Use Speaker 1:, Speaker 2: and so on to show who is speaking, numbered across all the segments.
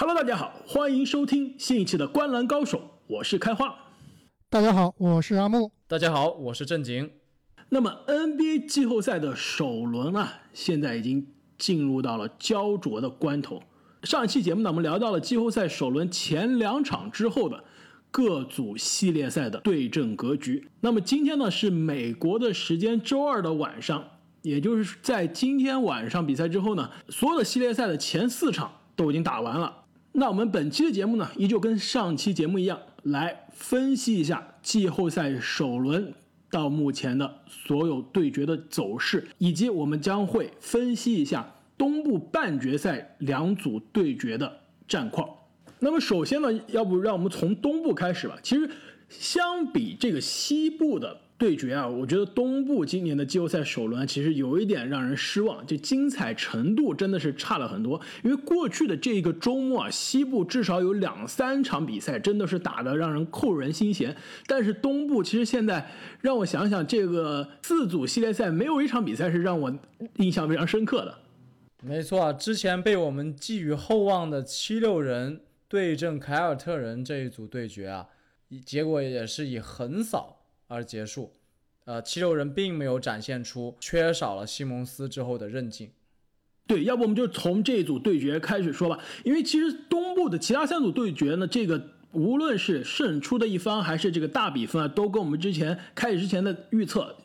Speaker 1: Hello，大家好，欢迎收听新一期的《观篮高手》，我是开花。
Speaker 2: 大家好，我是阿木。
Speaker 3: 大家好，我是正经。
Speaker 1: 那么 NBA 季后赛的首轮啊，现在已经进入到了焦灼的关头。上一期节目呢，我们聊到了季后赛首轮前两场之后的各组系列赛的对阵格局。那么今天呢，是美国的时间周二的晚上，也就是在今天晚上比赛之后呢，所有的系列赛的前四场都已经打完了。那我们本期的节目呢，依旧跟上期节目一样，来分析一下季后赛首轮到目前的所有对决的走势，以及我们将会分析一下。东部半决赛两组对决的战况。那么首先呢，要不让我们从东部开始吧。其实相比这个西部的对决啊，我觉得东部今年的季后赛首轮其实有一点让人失望，就精彩程度真的是差了很多。因为过去的这一个周末啊，西部至少有两三场比赛真的是打得让人扣人心弦。但是东部其实现在让我想想，这个四组系列赛没有一场比赛是让我印象非常深刻的。
Speaker 3: 没错，之前被我们寄予厚望的七六人对阵凯尔特人这一组对决啊，结果也是以横扫而结束。呃，七六人并没有展现出缺少了西蒙斯之后的韧劲。
Speaker 1: 对，要不我们就从这一组对决开始说吧。因为其实东部的其他三组对决呢，这个无论是胜出的一方还是这个大比分啊，都跟我们之前开始之前的预测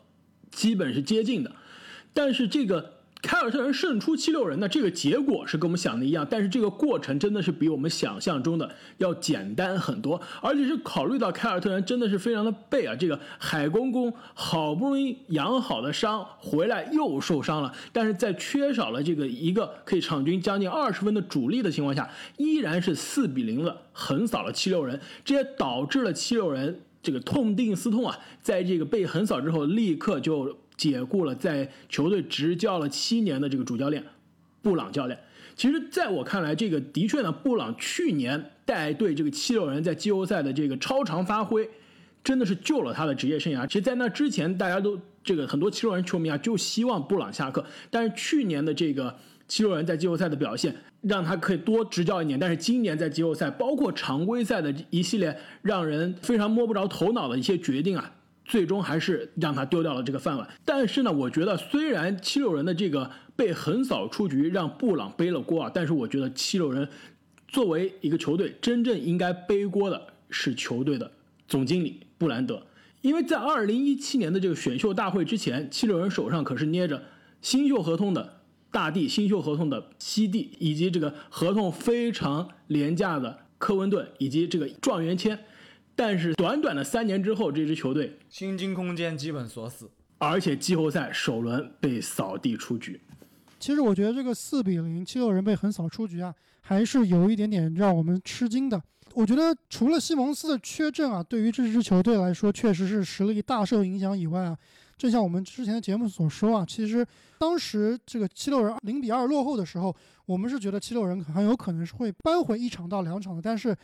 Speaker 1: 基本是接近的。但是这个。凯尔特人胜出七六人呢，这个结果是跟我们想的一样，但是这个过程真的是比我们想象中的要简单很多，而且是考虑到凯尔特人真的是非常的背啊，这个海公公好不容易养好的伤回来又受伤了，但是在缺少了这个一个可以场均将近二十分的主力的情况下，依然是四比零的横扫了七六人，这也导致了七六人这个痛定思痛啊，在这个被横扫之后立刻就。解雇了在球队执教了七年的这个主教练布朗教练。其实，在我看来，这个的确呢，布朗去年带队这个七六人在季后赛的这个超常发挥，真的是救了他的职业生涯。其实，在那之前，大家都这个很多七六人球迷啊，就希望布朗下课。但是去年的这个七六人在季后赛的表现，让他可以多执教一年。但是今年在季后赛，包括常规赛的一系列让人非常摸不着头脑的一些决定啊。最终还是让他丢掉了这个饭碗。但是呢，我觉得虽然七六人的这个被横扫出局让布朗背了锅啊，但是我觉得七六人作为一个球队，真正应该背锅的是球队的总经理布兰德，因为在二零一七年的这个选秀大会之前，七六人手上可是捏着新秀合同的大帝、新秀合同的西帝，以及这个合同非常廉价的科文顿，以及这个状元签。但是短短的三年之后，这支球队
Speaker 3: 薪金空间基本锁死，
Speaker 1: 而且季后赛首轮被扫地出局。
Speaker 2: 其实我觉得这个四比零七六人被横扫出局啊，还是有一点点让我们吃惊的。我觉得除了西蒙斯的缺阵啊，对于这支球队来说确实是实力大受影响以外啊，正像我们之前的节目所说啊，其实当时这个七六人零比二落后的时候，我们是觉得七六人很有可能是会扳回一场到两场的，但是。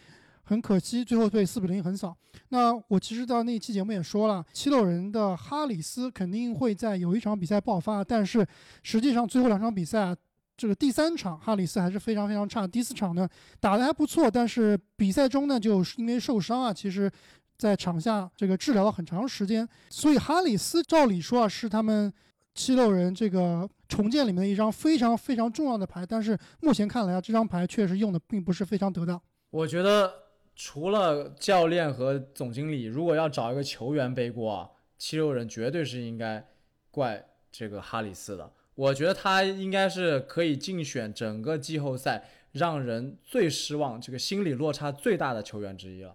Speaker 2: 很可惜，最后被四比零横扫。那我其实到那一期节目也说了，七六人的哈里斯肯定会在有一场比赛爆发，但是实际上最后两场比赛，这个第三场哈里斯还是非常非常差，第四场呢打得还不错，但是比赛中呢就是因为受伤啊，其实在场下这个治疗了很长时间，所以哈里斯照理说啊是他们七六人这个重建里面的一张非常非常重要的牌，但是目前看来啊这张牌确实用的并不是非常得当。
Speaker 3: 我觉得。除了教练和总经理，如果要找一个球员背锅啊，七六人绝对是应该怪这个哈里斯的。我觉得他应该是可以竞选整个季后赛让人最失望、这个心理落差最大的球员之一了。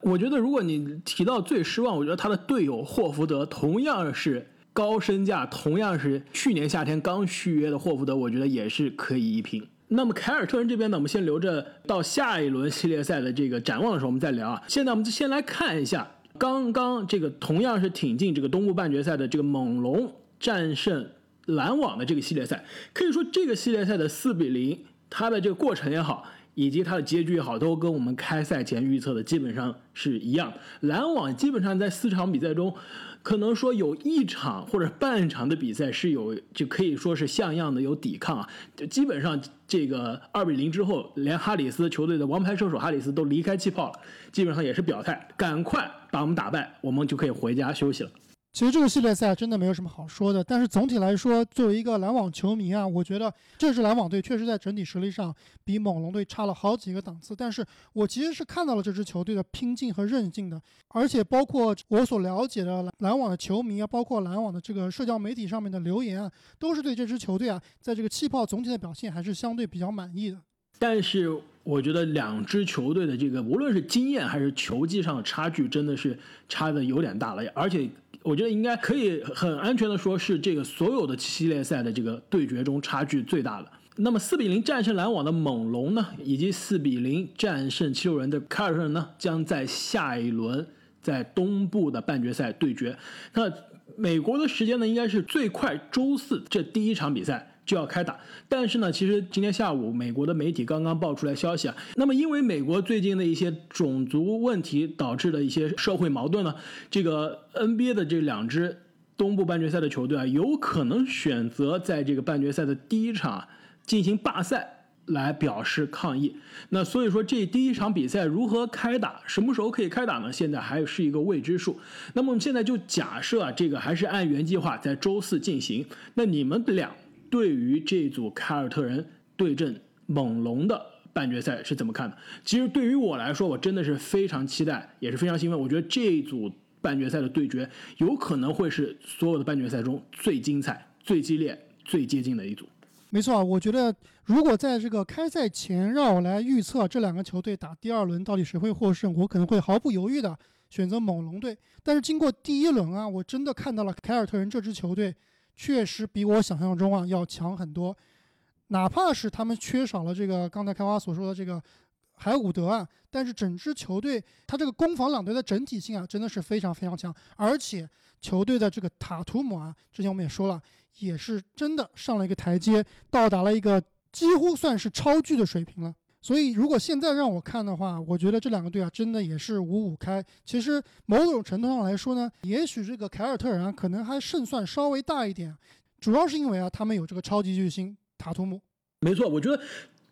Speaker 1: 我觉得，如果你提到最失望，我觉得他的队友霍福德同样是高身价，同样是去年夏天刚续约的霍福德，我觉得也是可以一拼。那么凯尔特人这边呢，我们先留着到下一轮系列赛的这个展望的时候我们再聊啊。现在我们就先来看一下刚刚这个同样是挺进这个东部半决赛的这个猛龙战胜篮网的这个系列赛。可以说这个系列赛的四比零，它的这个过程也好，以及它的结局也好，都跟我们开赛前预测的基本上是一样。篮网基本上在四场比赛中，可能说有一场或者半场的比赛是有就可以说是像样的有抵抗啊，就基本上这个二比零之后，连哈里斯球队的王牌射手哈里斯都离开气泡了，基本上也是表态，赶快把我们打败，我们就可以回家休息了。
Speaker 2: 其实这个系列赛真的没有什么好说的，但是总体来说，作为一个篮网球迷啊，我觉得这支篮网队确实在整体实力上比猛龙队差了好几个档次。但是我其实是看到了这支球队的拼劲和韧劲的，而且包括我所了解的篮网的球迷啊，包括篮网的这个社交媒体上面的留言啊，都是对这支球队啊，在这个气泡总体的表现还是相对比较满意的。
Speaker 1: 但是我觉得两支球队的这个无论是经验还是球技上的差距，真的是差的有点大了，而且。我觉得应该可以很安全的说，是这个所有的系列赛的这个对决中差距最大的。那么四比零战胜篮网的猛龙呢，以及四比零战胜七六人的凯尔特人呢，将在下一轮在东部的半决赛对决。那美国的时间呢，应该是最快周四这第一场比赛。就要开打，但是呢，其实今天下午美国的媒体刚刚爆出来消息啊，那么因为美国最近的一些种族问题导致的一些社会矛盾呢，这个 NBA 的这两支东部半决赛的球队啊，有可能选择在这个半决赛的第一场进行罢赛来表示抗议。那所以说这第一场比赛如何开打，什么时候可以开打呢？现在还是一个未知数。那么我们现在就假设啊，这个还是按原计划在周四进行。那你们俩？对于这组凯尔特人对阵猛龙的半决赛是怎么看的？其实对于我来说，我真的是非常期待，也是非常兴奋。我觉得这一组半决赛的对决有可能会是所有的半决赛中最精彩、最激烈、最接近的一组。
Speaker 2: 没错，我觉得如果在这个开赛前让我来预测这两个球队打第二轮到底谁会获胜，我可能会毫不犹豫的选择猛龙队。但是经过第一轮啊，我真的看到了凯尔特人这支球队。确实比我想象中啊要强很多，哪怕是他们缺少了这个刚才开花所说的这个海伍德啊，但是整支球队他这个攻防两队的整体性啊真的是非常非常强，而且球队的这个塔图姆啊，之前我们也说了，也是真的上了一个台阶，到达了一个几乎算是超巨的水平了。所以，如果现在让我看的话，我觉得这两个队啊，真的也是五五开。其实某种程度上来说呢，也许这个凯尔特人，可能还胜算稍微大一点，主要是因为啊，他们有这个超级巨星塔图姆。
Speaker 1: 没错，我觉得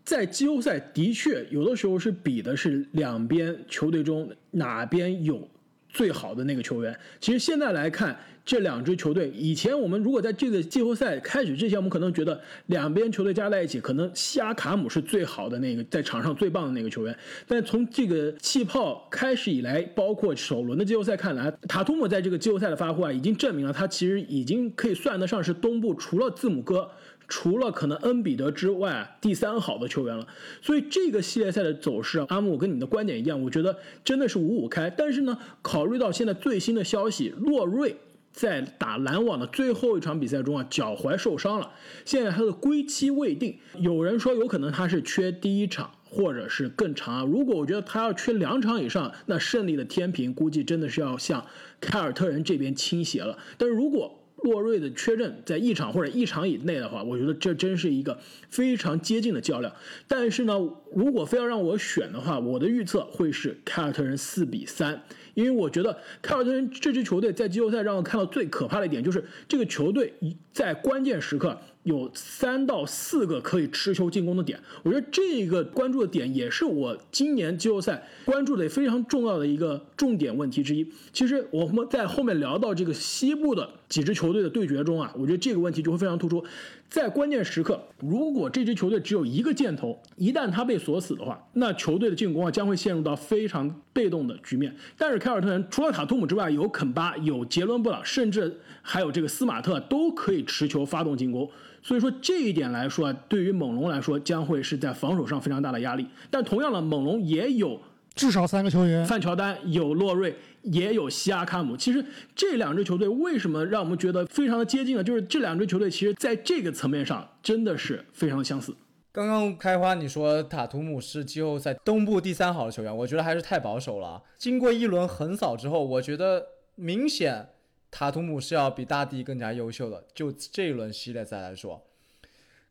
Speaker 1: 在季后赛的确有的时候是比的是两边球队中哪边有最好的那个球员。其实现在来看。这两支球队，以前我们如果在这个季后赛开始之前，我们可能觉得两边球队加在一起，可能西亚卡姆是最好的那个，在场上最棒的那个球员。但从这个气泡开始以来，包括首轮的季后赛看来，塔图姆在这个季后赛的发挥啊，已经证明了他其实已经可以算得上是东部除了字母哥。除了可能恩比德之外，第三好的球员了。所以这个系列赛的走势，阿木，我跟你的观点一样，我觉得真的是五五开。但是呢，考虑到现在最新的消息，洛瑞。在打篮网的最后一场比赛中啊，脚踝受伤了，现在他的归期未定。有人说有可能他是缺第一场，或者是更长啊。如果我觉得他要缺两场以上，那胜利的天平估计真的是要向凯尔特人这边倾斜了。但是如果洛瑞的缺阵在一场或者一场以内的话，我觉得这真是一个非常接近的较量。但是呢，如果非要让我选的话，我的预测会是凯尔特人四比三。因为我觉得凯尔特人这支球队在季后赛让我看到最可怕的一点，就是这个球队在关键时刻有三到四个可以持球进攻的点。我觉得这个关注的点也是我今年季后赛关注的非常重要的一个重点问题之一。其实我们在后面聊到这个西部的几支球队的对决中啊，我觉得这个问题就会非常突出。在关键时刻，如果这支球队只有一个箭头，一旦他被锁死的话，那球队的进攻啊将会陷入到非常被动的局面。但是凯尔特人除了塔图姆之外，有肯巴、有杰伦布朗，甚至还有这个斯马特都可以持球发动进攻。所以说这一点来说啊，对于猛龙来说将会是在防守上非常大的压力。但同样的，猛龙也有。
Speaker 2: 至少三个球员，
Speaker 1: 范乔丹有洛瑞，也有西亚卡姆。其实这两支球队为什么让我们觉得非常的接近呢？就是这两支球队其实在这个层面上真的是非常的相似。
Speaker 3: 刚刚开花你说塔图姆是季后赛东部第三好的球员，我觉得还是太保守了。经过一轮横扫之后，我觉得明显塔图姆是要比大帝更加优秀的。就这一轮系列赛来说，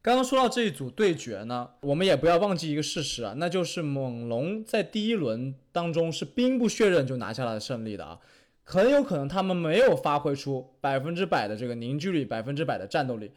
Speaker 3: 刚刚说到这一组对决呢，我们也不要忘记一个事实啊，那就是猛龙在第一轮当中是兵不血刃就拿下了胜利的啊，很有可能他们没有发挥出百分之百的这个凝聚力，百分之百的战斗力，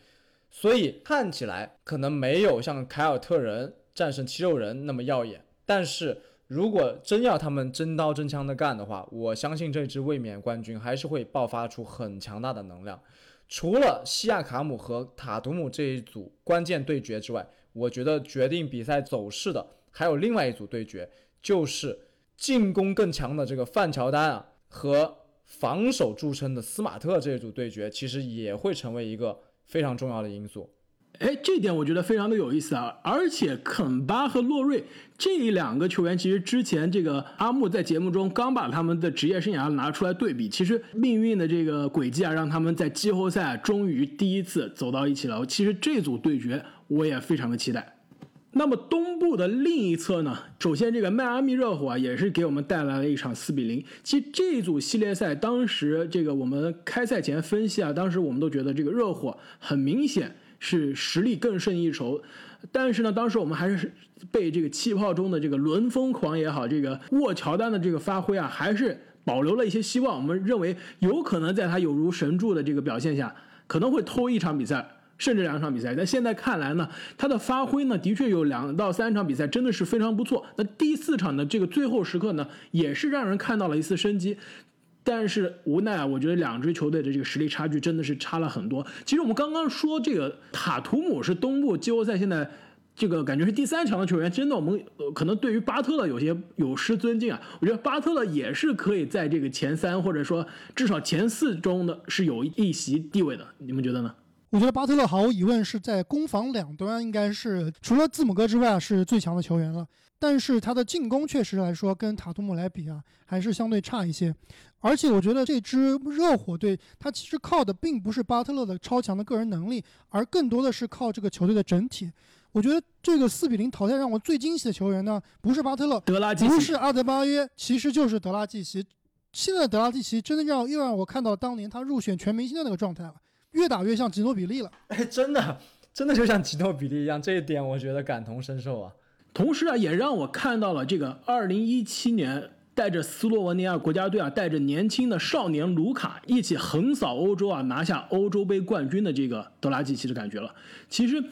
Speaker 3: 所以看起来可能没有像凯尔特人战胜七六人那么耀眼。但是如果真要他们真刀真枪的干的话，我相信这支卫冕冠军还是会爆发出很强大的能量。除了西亚卡姆和塔图姆这一组关键对决之外，我觉得决定比赛走势的还有另外一组对决，就是进攻更强的这个范乔丹啊和防守著称的斯马特这一组对决，其实也会成为一个非常重要的因素。
Speaker 1: 哎，这点我觉得非常的有意思啊！而且肯巴和洛瑞这两个球员，其实之前这个阿木在节目中刚把他们的职业生涯拿出来对比，其实命运的这个轨迹啊，让他们在季后赛终于第一次走到一起了。其实这组对决我也非常的期待。那么东部的另一侧呢？首先这个迈阿密热火啊，也是给我们带来了一场四比零。其实这组系列赛当时这个我们开赛前分析啊，当时我们都觉得这个热火很明显。是实力更胜一筹，但是呢，当时我们还是被这个气泡中的这个轮疯狂也好，这个沃乔丹的这个发挥啊，还是保留了一些希望。我们认为有可能在他有如神助的这个表现下，可能会偷一场比赛，甚至两场比赛。但现在看来呢，他的发挥呢，的确有两到三场比赛真的是非常不错。那第四场的这个最后时刻呢，也是让人看到了一丝生机。但是无奈啊，我觉得两支球队的这个实力差距真的是差了很多。其实我们刚刚说这个塔图姆是东部季后赛现在这个感觉是第三强的球员，真的我们可能对于巴特勒有些有失尊敬啊。我觉得巴特勒也是可以在这个前三或者说至少前四中的是有一席地位的，你们觉得呢？
Speaker 2: 我觉得巴特勒毫无疑问是在攻防两端应该是除了字母哥之外啊是最强的球员了。但是他的进攻确实来说跟塔图姆来比啊，还是相对差一些。而且我觉得这支热火队，他其实靠的并不是巴特勒的超强的个人能力，而更多的是靠这个球队的整体。我觉得这个四比零淘汰让我最惊喜的球员呢，不是巴特勒，
Speaker 1: 德拉季
Speaker 2: 不是阿德巴约，其实就是德拉季奇。现在的德拉季奇真的让又让我看到当年他入选全明星的那个状态了，越打越像吉诺比利了。
Speaker 3: 哎，真的，真的就像吉诺比利一样，这一点我觉得感同身受啊。
Speaker 1: 同时啊，也让我看到了这个二零一七年。带着斯洛文尼亚国家队啊，带着年轻的少年卢卡一起横扫欧洲啊，拿下欧洲杯冠军的这个德拉季奇的感觉了。其实，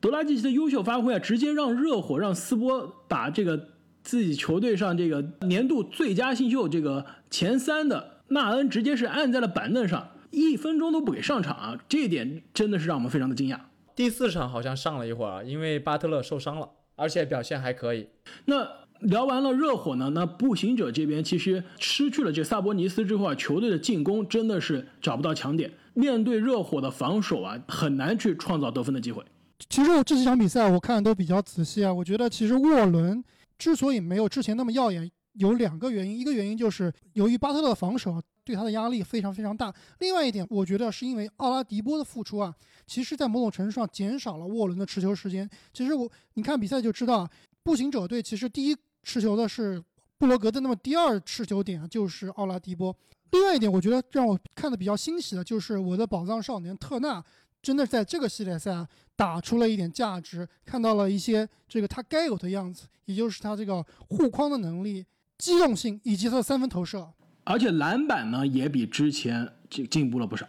Speaker 1: 德拉季奇的优秀发挥啊，直接让热火让斯波把这个自己球队上这个年度最佳新秀这个前三的纳恩直接是按在了板凳上，一分钟都不给上场啊，这一点真的是让我们非常的惊讶。
Speaker 3: 第四场好像上了一会儿啊，因为巴特勒受伤了，而且表现还可以。
Speaker 1: 那。聊完了热火呢，那步行者这边其实失去了这萨博尼斯之后啊，球队的进攻真的是找不到强点。面对热火的防守啊，很难去创造得分的机会。
Speaker 2: 其实我这几场比赛我看的都比较仔细啊，我觉得其实沃伦之所以没有之前那么耀眼，有两个原因。一个原因就是由于巴特勒的防守对他的压力非常非常大。另外一点，我觉得是因为奥拉迪波的复出啊，其实在某种程度上减少了沃伦的持球时间。其实我你看比赛就知道，步行者队其实第一。持球的是布罗格的，那么第二持球点啊就是奥拉迪波。另外一点，我觉得让我看的比较欣喜的就是我的宝藏少年特纳，真的在这个系列赛啊打出了一点价值，看到了一些这个他该有的样子，也就是他这个护框的能力、机动性以及他的三分投射，
Speaker 1: 而且篮板呢也比之前进进步了不少。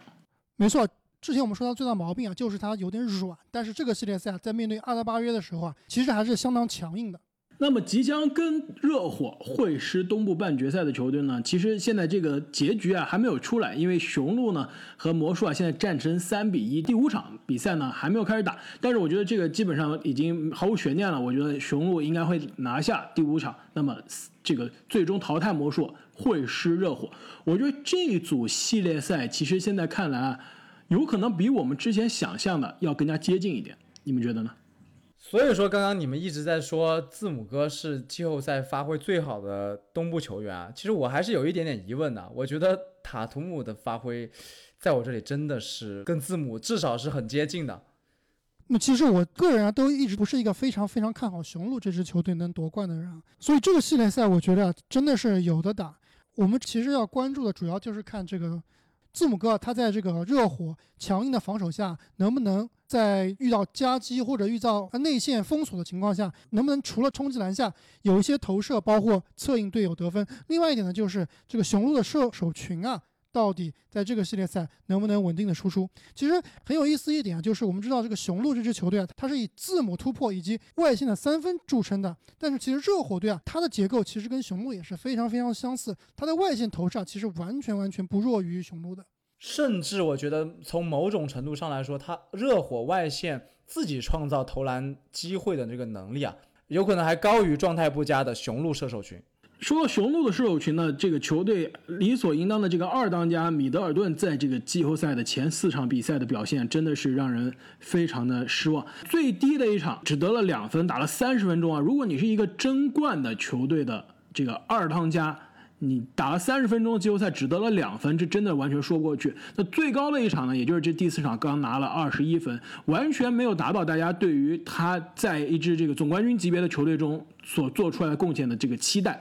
Speaker 2: 没错，之前我们说他最大毛病啊就是他有点软，但是这个系列赛在面对阿德巴约的时候啊，其实还是相当强硬的。
Speaker 1: 那么即将跟热火会师东部半决赛的球队呢？其实现在这个结局啊还没有出来，因为雄鹿呢和魔术啊现在战成三比一，第五场比赛呢还没有开始打。但是我觉得这个基本上已经毫无悬念了，我觉得雄鹿应该会拿下第五场。那么这个最终淘汰魔术会师热火，我觉得这组系列赛其实现在看来啊，有可能比我们之前想象的要更加接近一点。你们觉得呢？
Speaker 3: 所以说，刚刚你们一直在说字母哥是季后赛发挥最好的东部球员啊，其实我还是有一点点疑问的。我觉得塔图姆的发挥，在我这里真的是跟字母至少是很接近的。
Speaker 2: 那其实我个人啊，都一直不是一个非常非常看好雄鹿这支球队能夺冠的人，所以这个系列赛我觉得真的是有的打。我们其实要关注的主要就是看这个。字母哥他在这个热火强硬的防守下，能不能在遇到夹击或者遇到内线封锁的情况下，能不能除了冲击篮下有一些投射，包括策应队友得分？另外一点呢，就是这个雄鹿的射手群啊。到底在这个系列赛能不能稳定的输出？其实很有意思一点啊，就是我们知道这个雄鹿这支球队啊，它是以字母突破以及外线的三分著称的。但是其实热火队啊，它的结构其实跟雄鹿也是非常非常相似，它的外线投射其实完全完全不弱于雄鹿的。
Speaker 3: 甚至我觉得从某种程度上来说，它热火外线自己创造投篮机会的这个能力啊，有可能还高于状态不佳的雄鹿射手群。
Speaker 1: 说到雄鹿的射手群呢，这个球队理所应当的这个二当家米德尔顿，在这个季后赛的前四场比赛的表现，真的是让人非常的失望。最低的一场只得了两分，打了三十分钟啊！如果你是一个争冠的球队的这个二当家，你打了三十分钟季后赛只得了两分，这真的完全说不过去。那最高的一场呢，也就是这第四场刚拿了二十一分，完全没有达到大家对于他在一支这个总冠军级别的球队中所做出来的贡献的这个期待。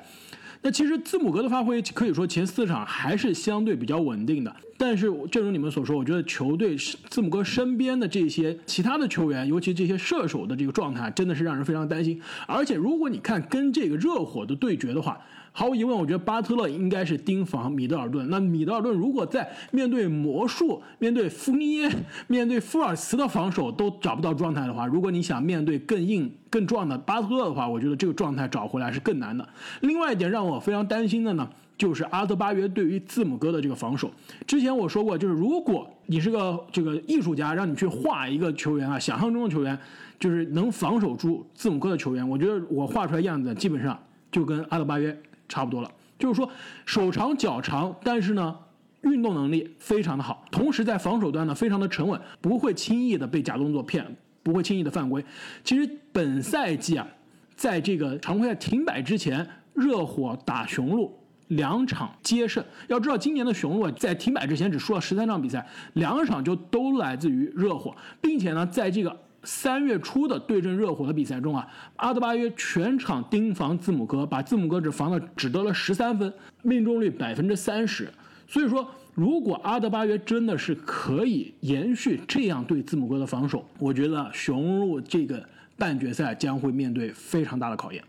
Speaker 1: 那其实字母哥的发挥可以说前四场还是相对比较稳定的，但是正如你们所说，我觉得球队字母哥身边的这些其他的球员，尤其这些射手的这个状态，真的是让人非常担心。而且如果你看跟这个热火的对决的话，毫无疑问，我觉得巴特勒应该是盯防米德尔顿。那米德尔顿如果在面对魔术、面对福尼耶、面对福尔茨的防守都找不到状态的话，如果你想面对更硬、更壮的巴特勒的话，我觉得这个状态找回来是更难的。另外一点让我非常担心的呢，就是阿德巴约对于字母哥的这个防守。之前我说过，就是如果你是个这个艺术家，让你去画一个球员啊，想象中的球员，就是能防守住字母哥的球员，我觉得我画出来样子基本上就跟阿德巴约。差不多了，就是说手长脚长，但是呢，运动能力非常的好，同时在防守端呢非常的沉稳，不会轻易的被假动作骗，不会轻易的犯规。其实本赛季啊，在这个常规赛停摆之前，热火打雄鹿两场皆胜。要知道今年的雄鹿在停摆之前只输了十三场比赛，两场就都来自于热火，并且呢，在这个。三月初的对阵热火的比赛中啊，阿德巴约全场盯防字母哥，把字母哥只防了只得了十三分，命中率百分之三十。所以说，如果阿德巴约真的是可以延续这样对字母哥的防守，我觉得雄鹿这个半决赛将会面对非常大的考验。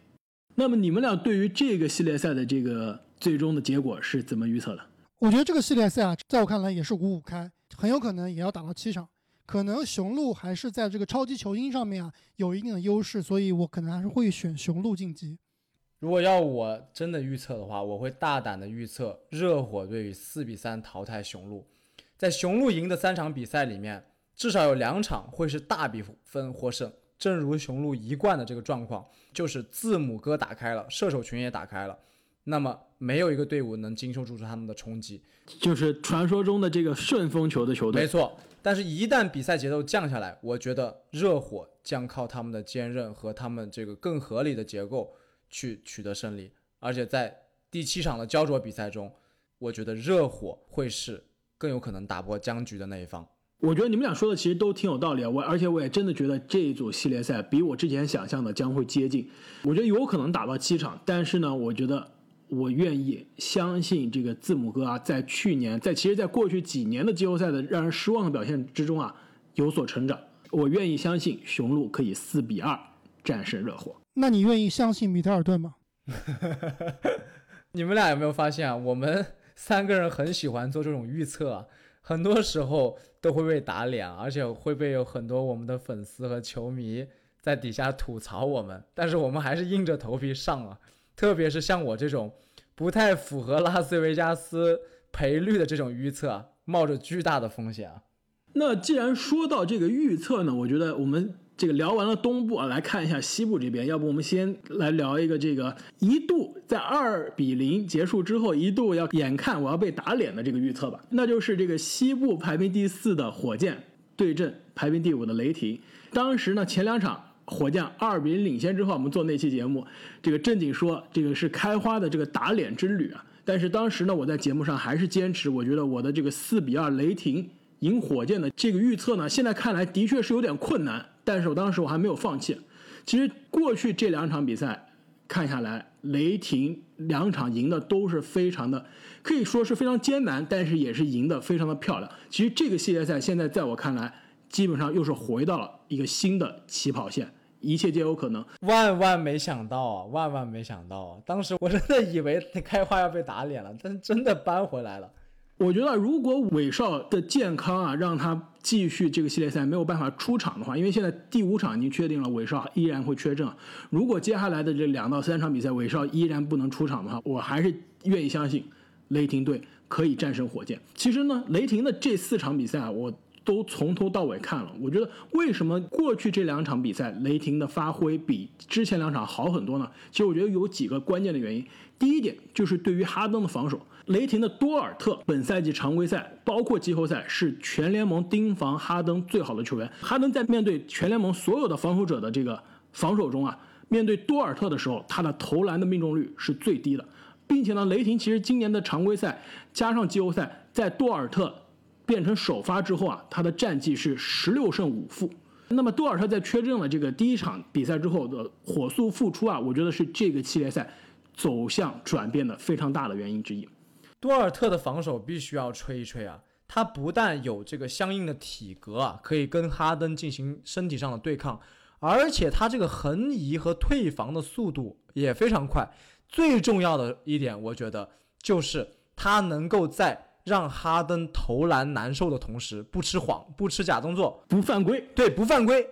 Speaker 1: 那么你们俩对于这个系列赛的这个最终的结果是怎么预测的？
Speaker 2: 我觉得这个系列赛啊，在我看来也是五五开，很有可能也要打到七场。可能雄鹿还是在这个超级球星上面啊有一定的优势，所以我可能还是会选雄鹿晋级。
Speaker 3: 如果要我真的预测的话，我会大胆的预测热火队以四比三淘汰雄鹿。在雄鹿赢的三场比赛里面，至少有两场会是大比分获胜。正如雄鹿一贯的这个状况，就是字母哥打开了，射手群也打开了。那么没有一个队伍能经受住他们的冲击，
Speaker 1: 就是传说中的这个顺风球的球队。
Speaker 3: 没错，但是，一旦比赛节奏降下来，我觉得热火将靠他们的坚韧和他们这个更合理的结构去取得胜利。而且在第七场的焦灼比赛中，我觉得热火会是更有可能打破僵局的那一方。
Speaker 1: 我觉得你们俩说的其实都挺有道理啊，我而且我也真的觉得这一组系列赛比我之前想象的将会接近。我觉得有可能打到七场，但是呢，我觉得。我愿意相信这个字母哥啊，在去年，在其实，在过去几年的季后赛的让人失望的表现之中啊，有所成长。我愿意相信雄鹿可以四比二战胜热火。
Speaker 2: 那你愿意相信米德尔顿吗？
Speaker 3: 你们俩有没有发现啊？我们三个人很喜欢做这种预测啊，很多时候都会被打脸，而且会被有很多我们的粉丝和球迷在底下吐槽我们，但是我们还是硬着头皮上了。特别是像我这种不太符合拉斯维加斯赔率的这种预测，冒着巨大的风险啊。
Speaker 1: 那既然说到这个预测呢，我觉得我们这个聊完了东部啊，来看一下西部这边。要不我们先来聊一个这个一度在二比零结束之后，一度要眼看我要被打脸的这个预测吧。那就是这个西部排名第四的火箭对阵排名第五的雷霆。当时呢，前两场。火箭二比零领先之后，我们做那期节目，这个正经说这个是开花的这个打脸之旅啊。但是当时呢，我在节目上还是坚持，我觉得我的这个四比二雷霆赢火箭的这个预测呢，现在看来的确是有点困难。但是我当时我还没有放弃。其实过去这两场比赛，看下来，雷霆两场赢的都是非常的，可以说是非常艰难，但是也是赢得非常的漂亮。其实这个系列赛现在在我看来，基本上又是回到了一个新的起跑线，一切皆有可能。
Speaker 3: 万万没想到啊！万万没想到啊！当时我真的以为开花要被打脸了，但是真的扳回来了。
Speaker 1: 我觉得如果韦少的健康啊，让他继续这个系列赛没有办法出场的话，因为现在第五场已经确定了，韦少依然会缺阵。如果接下来的这两到三场比赛韦少依然不能出场的话，我还是愿意相信雷霆队可以战胜火箭。其实呢，雷霆的这四场比赛啊，我都从头到尾看了。我觉得为什么过去这两场比赛雷霆的发挥比之前两场好很多呢？其实我觉得有几个关键的原因。第一点就是对于哈登的防守。雷霆的多尔特本赛季常规赛包括季后赛是全联盟盯防哈登最好的球员。哈登在面对全联盟所有的防守者的这个防守中啊，面对多尔特的时候，他的投篮的命中率是最低的，并且呢，雷霆其实今年的常规赛加上季后赛，在多尔特变成首发之后啊，他的战绩是十六胜五负。那么多尔特在缺阵了这个第一场比赛之后的火速复出啊，我觉得是这个系列赛走向转变的非常大的原因之一。
Speaker 3: 多尔特的防守必须要吹一吹啊！他不但有这个相应的体格啊，可以跟哈登进行身体上的对抗，而且他这个横移和退防的速度也非常快。最重要的一点，我觉得就是他能够在让哈登投篮难受的同时，不吃谎、不吃假动作、
Speaker 1: 不犯规。
Speaker 3: 对，不犯规。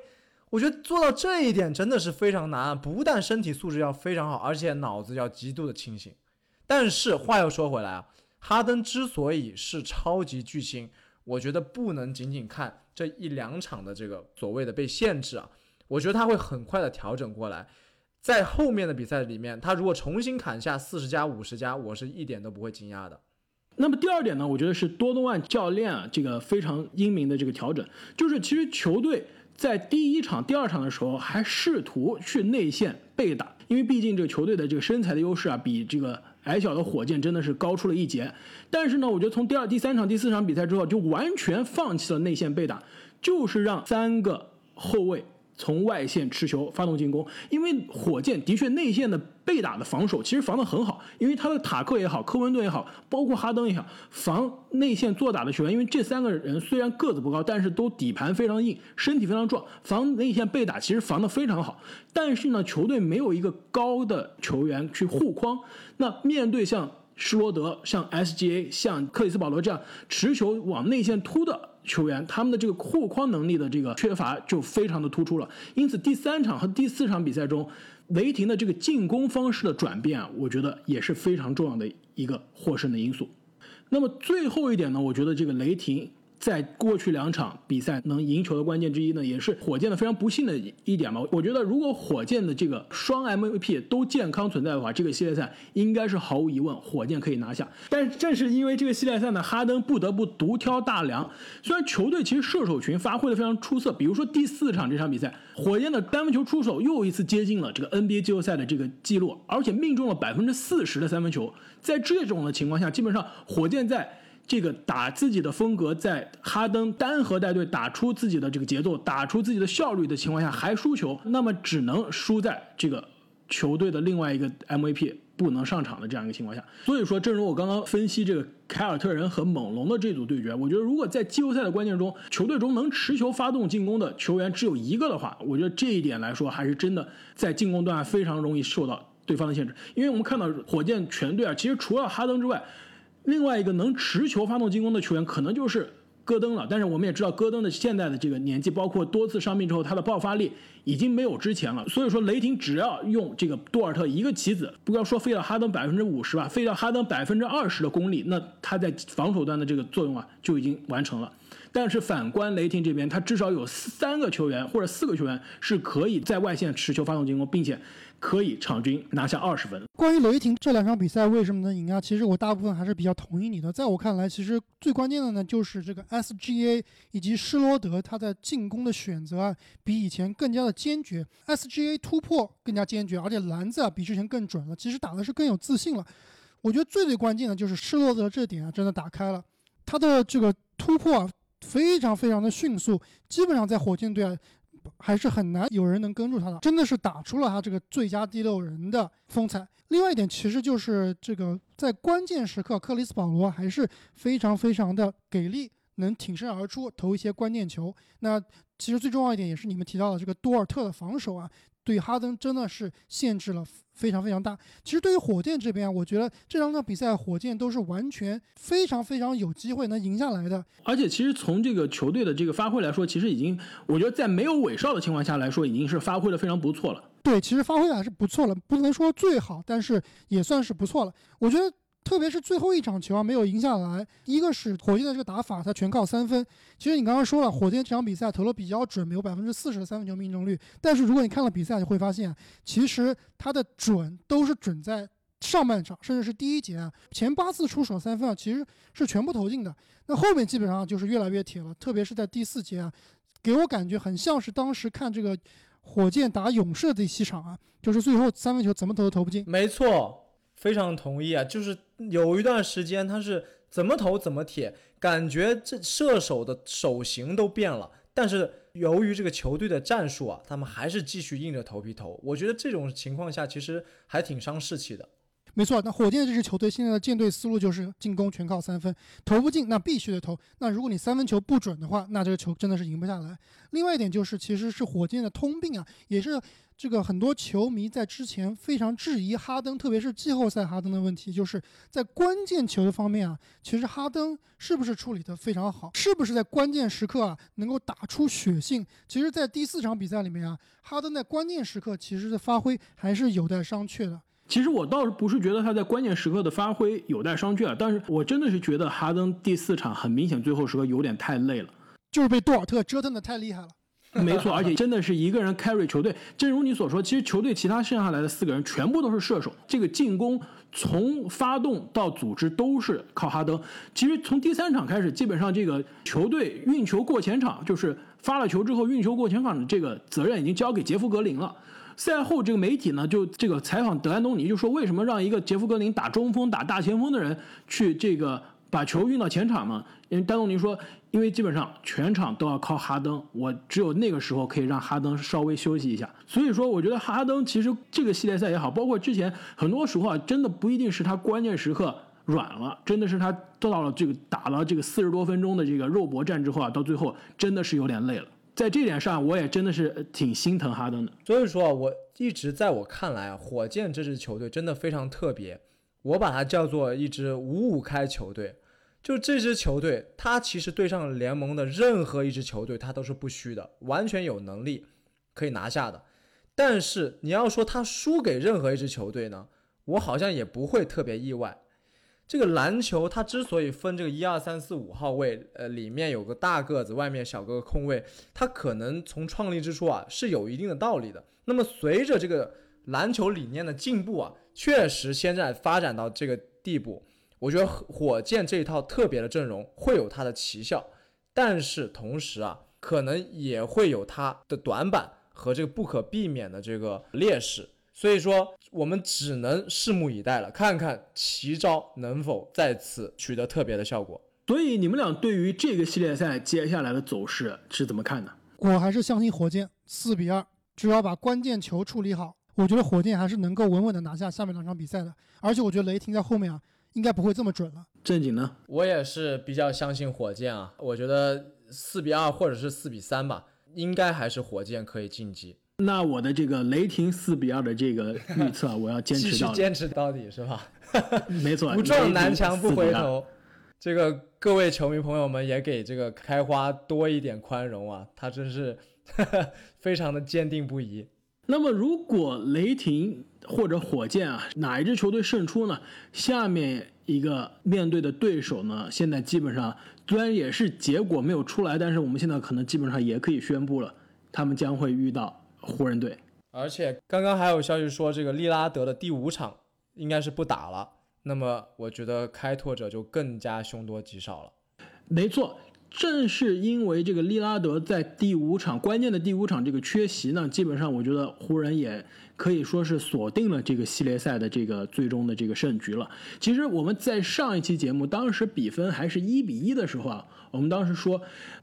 Speaker 3: 我觉得做到这一点真的是非常难，不但身体素质要非常好，而且脑子要极度的清醒。但是话又说回来啊。哈登之所以是超级巨星，我觉得不能仅仅看这一两场的这个所谓的被限制啊，我觉得他会很快的调整过来，在后面的比赛里面，他如果重新砍下四十加五十加，我是一点都不会惊讶的。
Speaker 1: 那么第二点呢，我觉得是多诺万教练啊这个非常英明的这个调整，就是其实球队在第一场、第二场的时候还试图去内线被打，因为毕竟这个球队的这个身材的优势啊比这个。矮小的火箭真的是高出了一截，但是呢，我觉得从第二、第三场、第四场比赛之后，就完全放弃了内线被打，就是让三个后卫。从外线持球发动进攻，因为火箭的确内线的被打的防守其实防得很好，因为他的塔克也好，科文顿也好，包括哈登也好，防内线做打的球员，因为这三个人虽然个子不高，但是都底盘非常硬，身体非常壮，防内线被打其实防得非常好。但是呢，球队没有一个高的球员去护框，那面对像施罗德、像 SGA、像克里斯保罗这样持球往内线突的。球员他们的这个扩框能力的这个缺乏就非常的突出了，因此第三场和第四场比赛中，雷霆的这个进攻方式的转变啊，我觉得也是非常重要的一个获胜的因素。那么最后一点呢，我觉得这个雷霆。在过去两场比赛能赢球的关键之一呢，也是火箭的非常不幸的一点吧。我觉得如果火箭的这个双 MVP 都健康存在的话，这个系列赛应该是毫无疑问火箭可以拿下。但正是因为这个系列赛呢，哈登不得不独挑大梁。虽然球队其实射手群发挥的非常出色，比如说第四场这场比赛，火箭的单分球出手又一次接近了这个 NBA 季后赛的这个记录，而且命中了百分之四十的三分球。在这种的情况下，基本上火箭在这个打自己的风格，在哈登单核带队打出自己的这个节奏，打出自己的效率的情况下还输球，那么只能输在这个球队的另外一个 MVP 不能上场的这样一个情况下。所以说，正如我刚刚分析这个凯尔特人和猛龙的这组对决，我觉得如果在季后赛的关键中，球队中能持球发动进攻的球员只有一个的话，我觉得这一点来说还是真的在进攻端非常容易受到对方的限制。因为我们看到火箭全队啊，其实除了哈登之外，另外一个能持球发动进攻的球员，可能就是戈登了。但是我们也知道，戈登的现在的这个年纪，包括多次伤病之后，他的爆发力已经没有之前了。所以说，雷霆只要用这个多尔特一个棋子，不要说废掉哈登百分之五十吧，废掉哈登百分之二十的功力，那他在防守端的这个作用啊，就已经完成了。但是反观雷霆这边，他至少有三个球员或者四个球员是可以在外线持球发动进攻，并且。可以场均拿下二十分。
Speaker 2: 关于雷霆这两场比赛为什么能赢啊？其实我大部分还是比较同意你的。在我看来，其实最关键的呢，就是这个 SGA 以及施罗德他在进攻的选择啊，比以前更加的坚决。SGA 突破更加坚决，而且篮子啊比之前更准了。其实打的是更有自信了。我觉得最最关键的就是施罗德这点啊，真的打开了他的这个突破啊，非常非常的迅速，基本上在火箭队啊。还是很难有人能跟住他的，真的是打出了他这个最佳第六人的风采。另外一点，其实就是这个在关键时刻，克里斯保罗还是非常非常的给力，能挺身而出投一些关键球。那其实最重要一点，也是你们提到的这个多尔特的防守啊，对哈登真的是限制了非常非常大。其实对于火箭这边，我觉得这两场比赛火箭都是完全非常非常有机会能赢下来的。
Speaker 1: 而且其实从这个球队的这个发挥来说，其实已经我觉得在没有韦少的情况下来说，已经是发挥的非常不错了。
Speaker 2: 对，其实发挥还是不错了，不能说最好，但是也算是不错了。我觉得，特别是最后一场球啊，没有赢下来，一个是火箭的这个打法，它全靠三分。其实你刚刚说了，火箭这场比赛投了比较准，有百分之四十的三分球命中率。但是如果你看了比赛，你会发现，其实它的准都是准在上半场，甚至是第一节啊，前八次出手三分啊，其实是全部投进的。那后面基本上就是越来越铁了，特别是在第四节啊，给我感觉很像是当时看这个。火箭打勇士的第七场啊，就是最后三分球怎么投都投不进。
Speaker 3: 没错，非常同意啊！就是有一段时间他是怎么投怎么铁，感觉这射手的手型都变了。但是由于这个球队的战术啊，他们还是继续硬着头皮投。我觉得这种情况下其实还挺伤士气的。
Speaker 2: 没错，那火箭这支球队现在的建队思路就是进攻全靠三分，投不进那必须得投。那如果你三分球不准的话，那这个球真的是赢不下来。另外一点就是，其实是火箭的通病啊，也是这个很多球迷在之前非常质疑哈登，特别是季后赛哈登的问题，就是在关键球的方面啊，其实哈登是不是处理的非常好，是不是在关键时刻啊能够打出血性？其实，在第四场比赛里面啊，哈登在关键时刻其实的发挥还是有待商榷的。
Speaker 1: 其实我倒是不是觉得他在关键时刻的发挥有待商榷，但是我真的是觉得哈登第四场很明显最后时刻有点太累了，
Speaker 2: 就是被杜尔特折腾的太厉害了。
Speaker 1: 没错，而且真的是一个人 carry 球队。正如你所说，其实球队其他剩下来的四个人全部都是射手，这个进攻从发动到组织都是靠哈登。其实从第三场开始，基本上这个球队运球过前场，就是发了球之后运球过前场的这个责任已经交给杰夫格林了。赛后，这个媒体呢就这个采访德安东尼，就说为什么让一个杰夫格林打中锋、打大前锋的人去这个把球运到前场呢？因为丹东尼说，因为基本上全场都要靠哈登，我只有那个时候可以让哈登稍微休息一下。所以说，我觉得哈登其实这个系列赛也好，包括之前很多时候啊，真的不一定是他关键时刻软了，真的是他做到了这个打了这个四十多分钟的这个肉搏战之后啊，到最后真的是有点累了。在这点上，我也真的是挺心疼哈登的。
Speaker 3: 所以说，我一直在我看来啊，火箭这支球队真的非常特别，我把它叫做一支五五开球队。就这支球队，它其实对上联盟的任何一支球队，它都是不虚的，完全有能力可以拿下的。但是你要说他输给任何一支球队呢，我好像也不会特别意外。这个篮球它之所以分这个一二三四五号位，呃，里面有个大个子，外面小个空位，它可能从创立之初啊是有一定的道理的。那么随着这个篮球理念的进步啊，确实现在发展到这个地步，我觉得火箭这一套特别的阵容会有它的奇效，但是同时啊，可能也会有它的短板和这个不可避免的这个劣势。所以说，我们只能拭目以待了，看看奇招能否再次取得特别的效果。
Speaker 1: 所以，你们俩对于这个系列赛接下来的走势是怎么看的？
Speaker 2: 我还是相信火箭四比二，只要把关键球处理好，我觉得火箭还是能够稳稳的拿下下面两场比赛的。而且，我觉得雷霆在后面啊，应该不会这么准了。
Speaker 1: 正经呢？
Speaker 3: 我也是比较相信火箭啊，我觉得四比二或者是四比三吧，应该还是火箭可以晋级。
Speaker 1: 那我的这个雷霆四比二的这个预测，我要坚持到
Speaker 3: 坚持到底是吧？
Speaker 1: 没错，
Speaker 3: 不撞南墙不回头。这个各位球迷朋友们也给这个开花多一点宽容啊，他真是 非常的坚定不移。
Speaker 1: 那么如果雷霆或者火箭啊，哪一支球队胜出呢？下面一个面对的对手呢，现在基本上虽然也是结果没有出来，但是我们现在可能基本上也可以宣布了，他们将会遇到。湖人队，
Speaker 3: 而且刚刚还有消息说，这个利拉德的第五场应该是不打了。那么我觉得开拓者就更加凶多吉少了。
Speaker 1: 没错，正是因为这个利拉德在第五场关键的第五场这个缺席呢，基本上我觉得湖人也可以说是锁定了这个系列赛的这个最终的这个胜局了。其实我们在上一期节目，当时比分还是一比一的时候啊，我们当时说，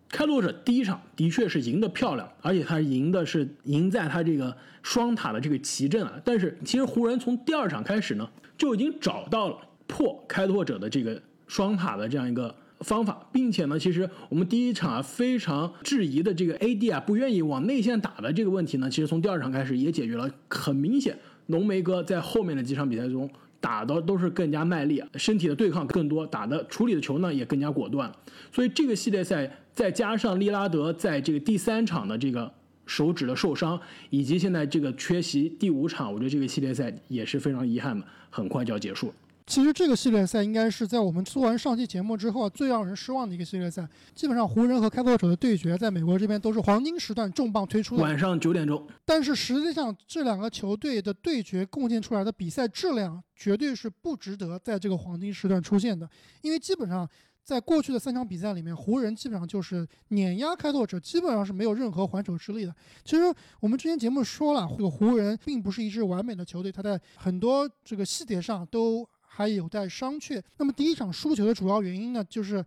Speaker 1: 开拓者第一场的确是赢得漂亮，而且他赢的是赢在他这个双塔的这个奇阵啊。但是其实湖人从第二场开始呢，就已经找到了破开拓者的这个双塔的这样一个。方法，并且呢，其实我们第一场啊非常质疑的这个 AD 啊不愿意往内线打的这个问题呢，其实从第二场开始也解决了。很明显，浓眉哥在后面的几场比赛中打的都是更加卖力，身体的对抗更多，打的处理的球呢也更加果断。所以这个系列赛再加上利拉德在这个第三场的这个手指的受伤，以及现在这个缺席第五场，我觉得这个系列赛也是非常遗憾的，很快就要结束了。
Speaker 2: 其实这个系列赛应该是在我们做完上期节目之后最让人失望的一个系列赛。基本上湖人和开拓者的对决，在美国这边都是黄金时段重磅推出的，
Speaker 1: 晚上九点钟。
Speaker 2: 但是实际上，这两个球队的对决贡献出来的比赛质量，绝对是不值得在这个黄金时段出现的。因为基本上在过去的三场比赛里面，湖人基本上就是碾压开拓者，基本上是没有任何还手之力的。其实我们之前节目说了，这个湖人并不是一支完美的球队，他在很多这个细节上都。还有待商榷。那么第一场输球的主要原因呢，就是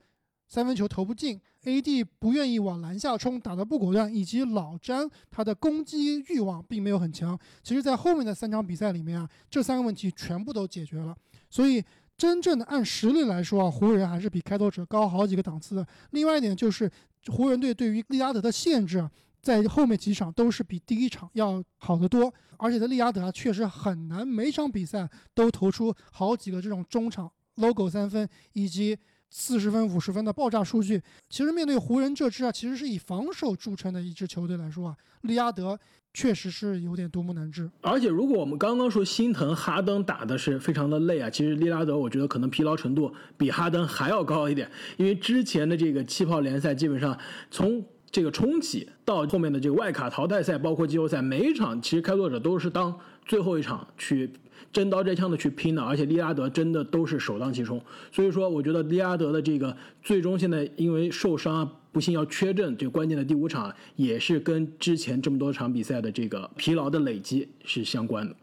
Speaker 2: 三分球投不进，AD 不愿意往篮下冲，打得不果断，以及老詹他的攻击欲望并没有很强。其实，在后面的三场比赛里面啊，这三个问题全部都解决了。所以，真正的按实力来说啊，湖人还是比开拓者高好几个档次的。另外一点就是，湖人队对于利拉德的限制啊。在后面几场都是比第一场要好得多，而且在利亚德确实很难每场比赛都投出好几个这种中场 logo 三分以及四十分、五十分的爆炸数据。其实面对湖人这支啊，其实是以防守著称的一支球队来说啊，利亚德确实是有点独木难支。
Speaker 1: 而且如果我们刚刚说心疼哈登打的是非常的累啊，其实利拉德我觉得可能疲劳程度比哈登还要高一点，因为之前的这个气泡联赛基本上从这个重启到后面的这个外卡淘汰赛，包括季后赛，每一场其实开拓者都是当最后一场去真刀真枪的去拼的，而且利拉德真的都是首当其冲。所以说，我觉得利拉德的这个最终现在因为受伤啊，不幸要缺阵，这关键的第五场也是跟之前这么多场比赛的这个疲劳的累积是相关的。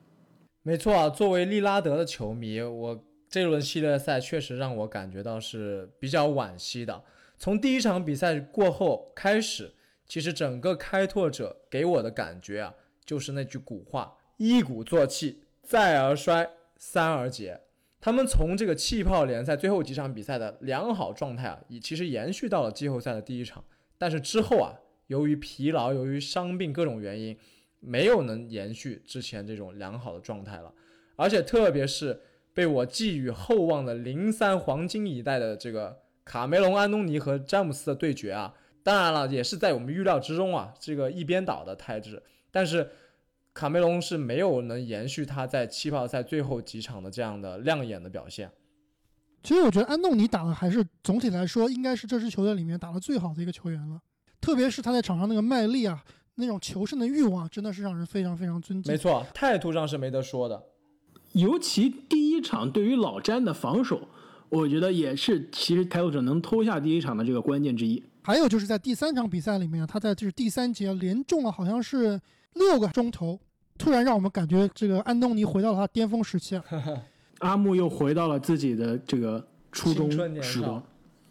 Speaker 3: 没错啊，作为利拉德的球迷，我这轮系列赛确实让我感觉到是比较惋惜的。从第一场比赛过后开始，其实整个开拓者给我的感觉啊，就是那句古话：一鼓作气，再而衰，三而竭。他们从这个气泡联赛最后几场比赛的良好状态啊，已其实延续到了季后赛的第一场。但是之后啊，由于疲劳，由于伤病各种原因，没有能延续之前这种良好的状态了。而且特别是被我寄予厚望的零三黄金一代的这个。卡梅隆、安东尼和詹姆斯的对决啊，当然了，也是在我们预料之中啊。这个一边倒的态势，但是卡梅隆是没有能延续他在气泡赛最后几场的这样的亮眼的表现。
Speaker 2: 其实我觉得安东尼打的还是总体来说应该是这支球队里面打的最好的一个球员了，特别是他在场上那个卖力啊，那种求胜的欲望，真的是让人非常非常尊敬。
Speaker 3: 没错，态度上是没得说的，
Speaker 1: 尤其第一场对于老詹的防守。我觉得也是，其实开拓者能偷下第一场的这个关键之一。
Speaker 2: 还有就是在第三场比赛里面，他在就是第三节连中了好像是六个中投，突然让我们感觉这个安东尼回到了他巅峰时期，
Speaker 1: 阿木又回到了自己的这个初中时光。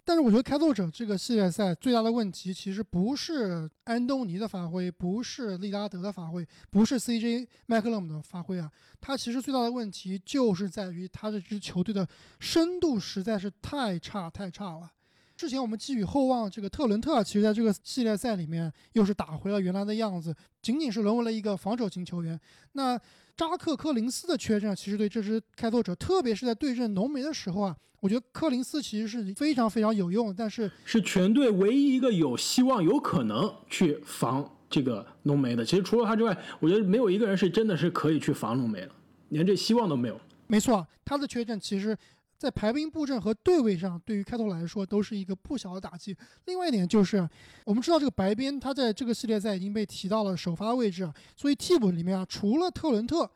Speaker 2: 但是我觉得开拓者这个系列赛最大的问题，其实不是安东尼的发挥，不是利拉德的发挥，不是 CJ 麦克勒姆的发挥啊，他其实最大的问题就是在于他这支球队的深度实在是太差太差了。之前我们寄予厚望，这个特伦特其实在这个系列赛里面又是打回了原来的样子，仅仅是沦为了一个防守型球员。那扎克科林斯的缺阵，其实对这支开拓者，特别是在对阵浓眉的时候啊，我觉得科林斯其实是非常非常有用，但是
Speaker 1: 是全队唯一一个有希望、有可能去防这个浓眉的。其实除了他之外，我觉得没有一个人是真的是可以去防浓眉的，连这希望都没有。
Speaker 2: 没错，他的缺阵其实。在排兵布阵和对位上，对于开拓来说都是一个不小的打击。另外一点就是，我们知道这个白边他在这个系列赛已经被提到了首发位置，所以替补里面啊，除了特伦特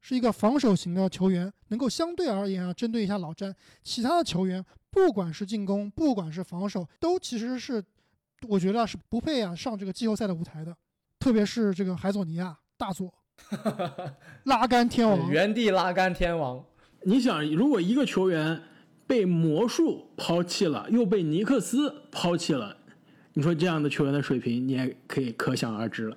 Speaker 2: 是一个防守型的球员，能够相对而言啊针对一下老詹，其他的球员不管是进攻，不管是防守，都其实是我觉得是不配啊上这个季后赛的舞台的。特别是这个海佐尼亚大佐，拉杆天王，
Speaker 3: 原地拉杆天王。
Speaker 1: 你想，如果一个球员被魔术抛弃了，又被尼克斯抛弃了，你说这样的球员的水平，你也可以可想而知了。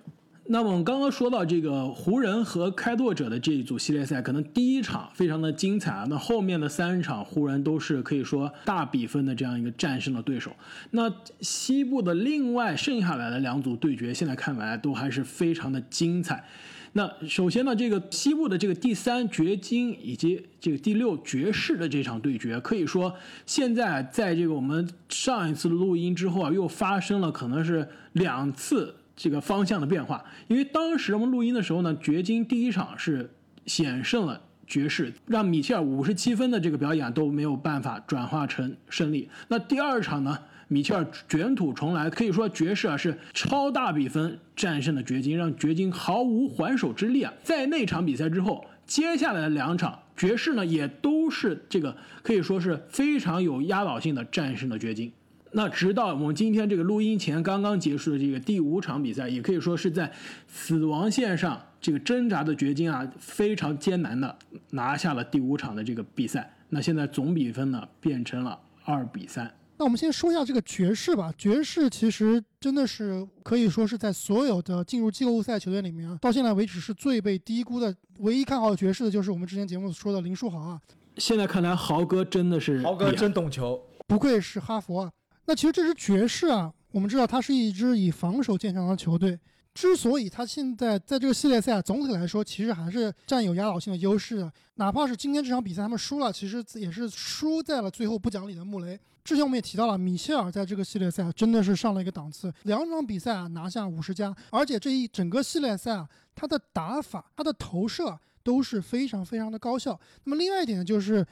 Speaker 1: 那么我们刚刚说到这个湖人和开拓者的这一组系列赛，可能第一场非常的精彩啊，那后面的三场湖人都是可以说大比分的这样一个战胜了对手。那西部的另外剩下来的两组对决，现在看来都还是非常的精彩。那首先呢，这个西部的这个第三掘金以及这个第六爵士的这场对决，可以说现在在这个我们上一次录音之后啊，又发生了可能是两次。这个方向的变化，因为当时我们录音的时候呢，掘金第一场是险胜了爵士，让米切尔五十七分的这个表演都没有办法转化成胜利。那第二场呢，米切尔卷土重来，可以说爵士啊是超大比分战胜了掘金，让掘金毫无还手之力啊。在那场比赛之后，接下来的两场爵士呢也都是这个可以说是非常有压倒性的战胜了掘金。那直到我们今天这个录音前刚刚结束的这个第五场比赛，也可以说是在死亡线上这个挣扎的掘金啊，非常艰难的拿下了第五场的这个比赛。那现在总比分呢变成了二比三。
Speaker 2: 那我们先说一下这个爵士吧。爵士其实真的是可以说是在所有的进入季后赛球队里面啊，到现在为止是最被低估的。唯一看好爵士的就是我们之前节目说的林书豪啊。
Speaker 1: 现在看来，豪哥真的是
Speaker 3: 豪哥真懂球，
Speaker 2: 不愧是哈佛啊。那其实这支爵士啊，我们知道它是一支以防守见长的球队。之所以它现在在这个系列赛啊总体来说其实还是占有压倒性的优势的，哪怕是今天这场比赛他们输了，其实也是输在了最后不讲理的穆雷。之前我们也提到了，米切尔在这个系列赛真的是上了一个档次，两场比赛啊拿下五十加，而且这一整个系列赛啊，他的打法、他的投射都是非常非常的高效。那么另外一点呢就是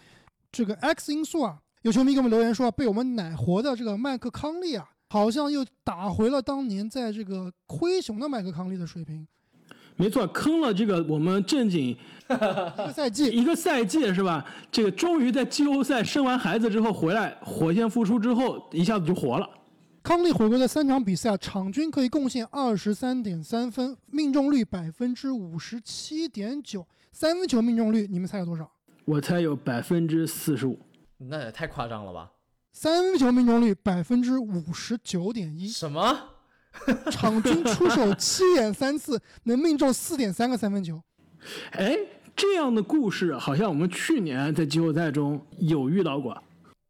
Speaker 2: 这个 X 因素啊。有球迷给我们留言说，被我们奶活的这个麦克康利啊，好像又打回了当年在这个灰熊的麦克康利的水平。
Speaker 1: 没错，坑了这个我们正经
Speaker 2: 一个赛季，
Speaker 1: 一个赛季是吧？这个终于在季后赛生完孩子之后回来，火线复出之后一下子就活了。
Speaker 2: 康利回归的三场比赛，场均可以贡献二十三点三分，命中率百分之五十七点九，三分球命中率你们猜有多少？
Speaker 1: 我猜有百分之四十五。
Speaker 3: 那也太夸张了吧！
Speaker 2: 三分球命中率百分之五十九点一，
Speaker 3: 什么？
Speaker 2: 场均出手七点三次，能命中四点三个三分球。
Speaker 1: 哎，这样的故事好像我们去年在季后赛中有遇到过。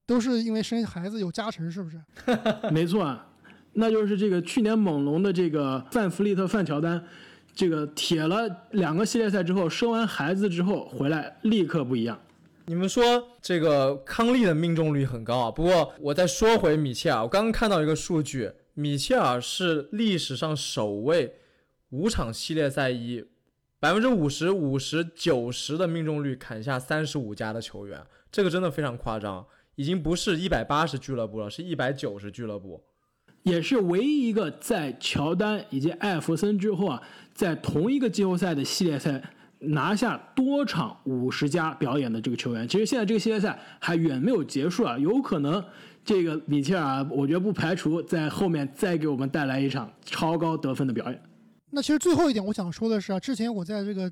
Speaker 2: 都是因为生孩子有加成，是不是？
Speaker 1: 没错，那就是这个去年猛龙的这个范弗利特范乔丹，这个铁了两个系列赛之后，生完孩子之后回来立刻不一样。
Speaker 3: 你们说这个康利的命中率很高啊，不过我再说回米切尔，我刚刚看到一个数据，米切尔是历史上首位五场系列赛以百分之五十五十九十的命中率砍下三十五加的球员，这个真的非常夸张，已经不是一百八十俱乐部了，是一百九十俱乐部，
Speaker 1: 也是唯一一个在乔丹以及艾弗森之后啊，在同一个季后赛的系列赛。拿下多场五十加表演的这个球员，其实现在这个系列赛还远没有结束啊，有可能这个米切尔，我觉得不排除在后面再给我们带来一场超高得分的表演。
Speaker 2: 那其实最后一点我想说的是啊，之前我在这个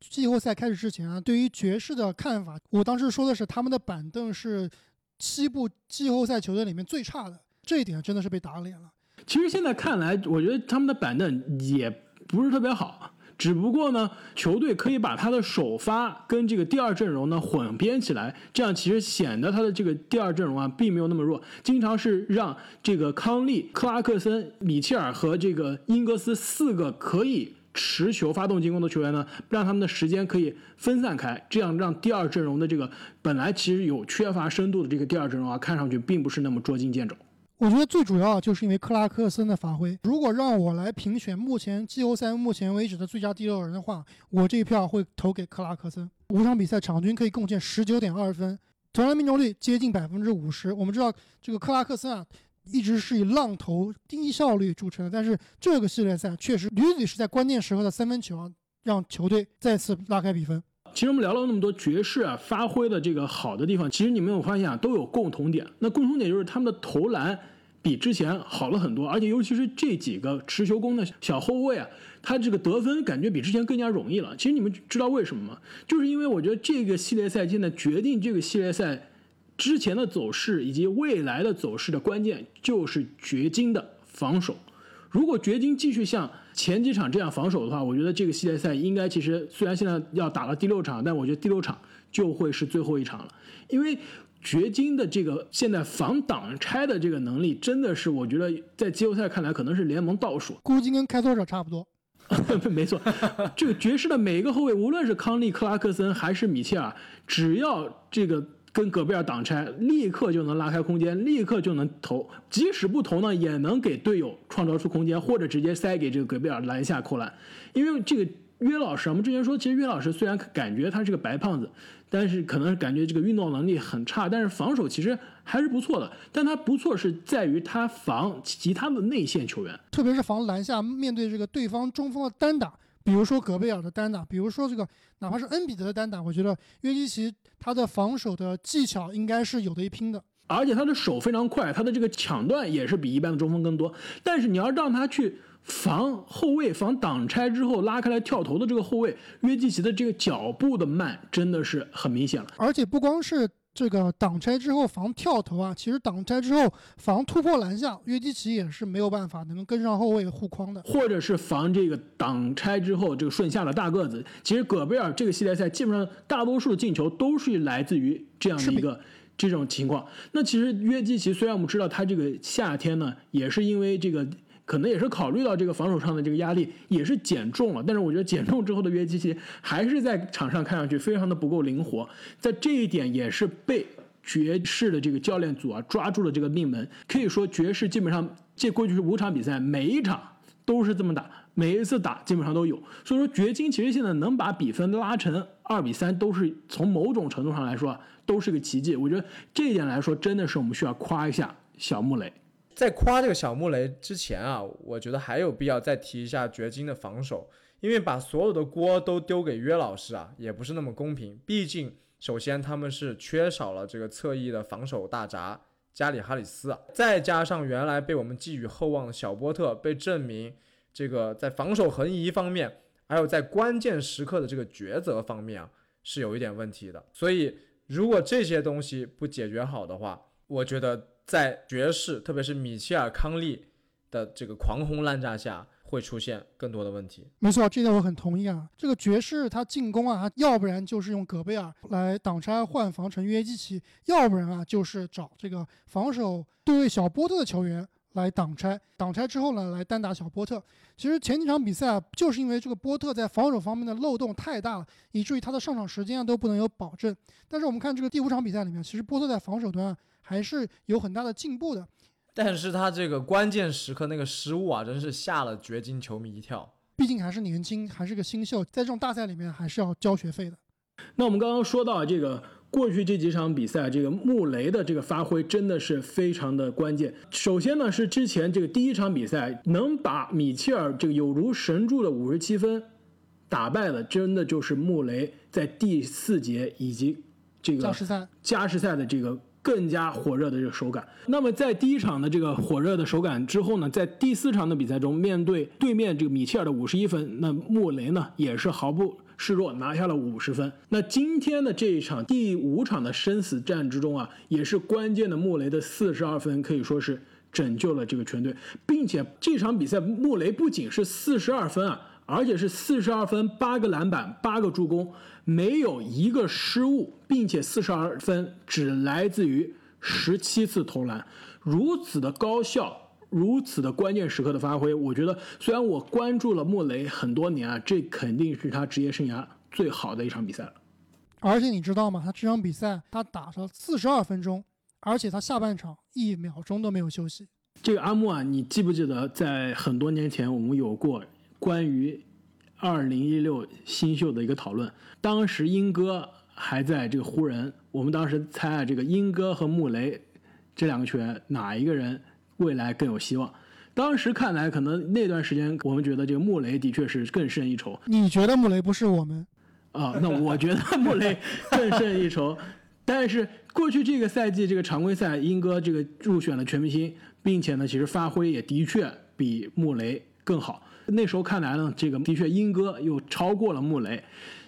Speaker 2: 季后赛开始之前啊，对于爵士的看法，我当时说的是他们的板凳是西部季后赛球队里面最差的，这一点真的是被打脸了。
Speaker 1: 其实现在看来，我觉得他们的板凳也不是特别好。只不过呢，球队可以把他的首发跟这个第二阵容呢混编起来，这样其实显得他的这个第二阵容啊并没有那么弱。经常是让这个康利、克拉克森、米切尔和这个英格斯四个可以持球发动进攻的球员呢，让他们的时间可以分散开，这样让第二阵容的这个本来其实有缺乏深度的这个第二阵容啊，看上去并不是那么捉襟见肘。
Speaker 2: 我觉得最主要就是因为克拉克森的发挥。如果让我来评选目前季后赛目前为止的最佳第六人的话，我这一票会投给克拉克森。五场比赛场均可以贡献十九点二分，投篮命中率接近百分之五十。我们知道这个克拉克森啊，一直是以浪投低效率著称的，但是这个系列赛确实屡屡是在关键时刻的三分球啊，让球队再次拉开比分。
Speaker 1: 其实我们聊了那么多爵士啊发挥的这个好的地方，其实你没有发现啊都有共同点。那共同点就是他们的投篮比之前好了很多，而且尤其是这几个持球攻的小后卫啊，他这个得分感觉比之前更加容易了。其实你们知道为什么吗？就是因为我觉得这个系列赛现在决定这个系列赛之前的走势以及未来的走势的关键，就是掘金的防守。如果掘金继续像前几场这样防守的话，我觉得这个系列赛应该其实虽然现在要打到第六场，但我觉得第六场就会是最后一场了，因为掘金的这个现在防挡拆的这个能力，真的是我觉得在季后赛看来可能是联盟倒数。
Speaker 2: 估计跟开拓者差不多。
Speaker 1: 没错，这个爵士的每一个后卫，无论是康利、克拉克森还是米切尔，只要这个。跟戈贝尔挡拆，立刻就能拉开空间，立刻就能投。即使不投呢，也能给队友创造出空间，或者直接塞给这个戈贝尔篮下扣篮。因为这个约老师，我们之前说，其实约老师虽然感觉他是个白胖子，但是可能感觉这个运动能力很差，但是防守其实还是不错的。但他不错是在于他防其他的内线球员，
Speaker 2: 特别是防篮下面对这个对方中锋的单打。比如说戈贝尔的单打，比如说这个哪怕是恩比德的单打，我觉得约基奇他的防守的技巧应该是有的一拼的，
Speaker 1: 而且他的手非常快，他的这个抢断也是比一般的中锋更多。但是你要让他去防后卫、防挡拆之后拉开来跳投的这个后卫，约基奇的这个脚步的慢真的是很明显了。
Speaker 2: 而且不光是。这个挡拆之后防跳投啊，其实挡拆之后防突破篮下，约基奇也是没有办法能够跟上后卫护框的，
Speaker 1: 或者是防这个挡拆之后这个顺下的大个子。其实戈贝尔这个系列赛基本上大多数进球都是来自于这样的一个这种情况。那其实约基奇虽然我们知道他这个夏天呢，也是因为这个。可能也是考虑到这个防守上的这个压力也是减重了，但是我觉得减重之后的约基奇还是在场上看上去非常的不够灵活，在这一点也是被爵士的这个教练组啊抓住了这个命门。可以说爵士基本上这过去是五场比赛，每一场都是这么打，每一次打基本上都有。所以说掘金其实现在能把比分拉成二比三，都是从某种程度上来说都是个奇迹。我觉得这一点来说，真的是我们需要夸一下小穆雷。
Speaker 3: 在夸这个小穆雷之前啊，我觉得还有必要再提一下掘金的防守，因为把所有的锅都丢给约老师啊，也不是那么公平。毕竟，首先他们是缺少了这个侧翼的防守大闸加里哈里斯啊，再加上原来被我们寄予厚望的小波特被证明这个在防守横移方面，还有在关键时刻的这个抉择方面啊，是有一点问题的。所以，如果这些东西不解决好的话，我觉得。在爵士，特别是米切尔·康利的这个狂轰滥炸下，会出现更多的问题。
Speaker 2: 没错，这点我很同意啊。这个爵士他进攻啊，要不然就是用戈贝尔来挡拆换防成约基奇，要不然啊就是找这个防守对位小波特的球员来挡拆。挡拆之后呢，来单打小波特。其实前几场比赛啊，就是因为这个波特在防守方面的漏洞太大了，以至于他的上场时间啊都不能有保证。但是我们看这个第五场比赛里面，其实波特在防守端啊。还是有很大的进步的，
Speaker 3: 但是他这个关键时刻那个失误啊，真是吓了掘金球迷一跳。
Speaker 2: 毕竟还是年轻，还是个新秀，在这种大赛里面还是要交学费的。
Speaker 1: 那我们刚刚说到这个过去这几场比赛，这个穆雷的这个发挥真的是非常的关键。首先呢，是之前这个第一场比赛能把米切尔这个有如神助的五十七分打败的，真的就是穆雷在第四节以及这个
Speaker 2: 加时赛
Speaker 1: 加时赛的这个。更加火热的这个手感。那么在第一场的这个火热的手感之后呢，在第四场的比赛中，面对对面这个米切尔的五十一分，那穆雷呢也是毫不示弱，拿下了五十分。那今天的这一场第五场的生死战之中啊，也是关键的穆雷的四十二分可以说是拯救了这个全队，并且这场比赛穆雷不仅是四十二分啊，而且是四十二分八个篮板八个助攻。没有一个失误，并且四十二分只来自于十七次投篮，如此的高效，如此的关键时刻的发挥，我觉得虽然我关注了莫雷很多年啊，这肯定是他职业生涯最好的一场比赛了。
Speaker 2: 而且你知道吗？他这场比赛他打了四十二分钟，而且他下半场一秒钟都没有休息。
Speaker 1: 这个阿木啊，你记不记得在很多年前我们有过关于？二零一六新秀的一个讨论，当时英哥还在这个湖人，我们当时猜啊，这个英哥和穆雷这两个球员哪一个人未来更有希望？当时看来，可能那段时间我们觉得这个穆雷的确是更胜一筹。
Speaker 2: 你觉得穆雷不是我们？
Speaker 1: 啊，那我觉得穆雷更胜一筹。但是过去这个赛季这个常规赛，英哥这个入选了全明星，并且呢，其实发挥也的确比穆雷更好。那时候看来呢，这个的确英哥又超过了穆雷。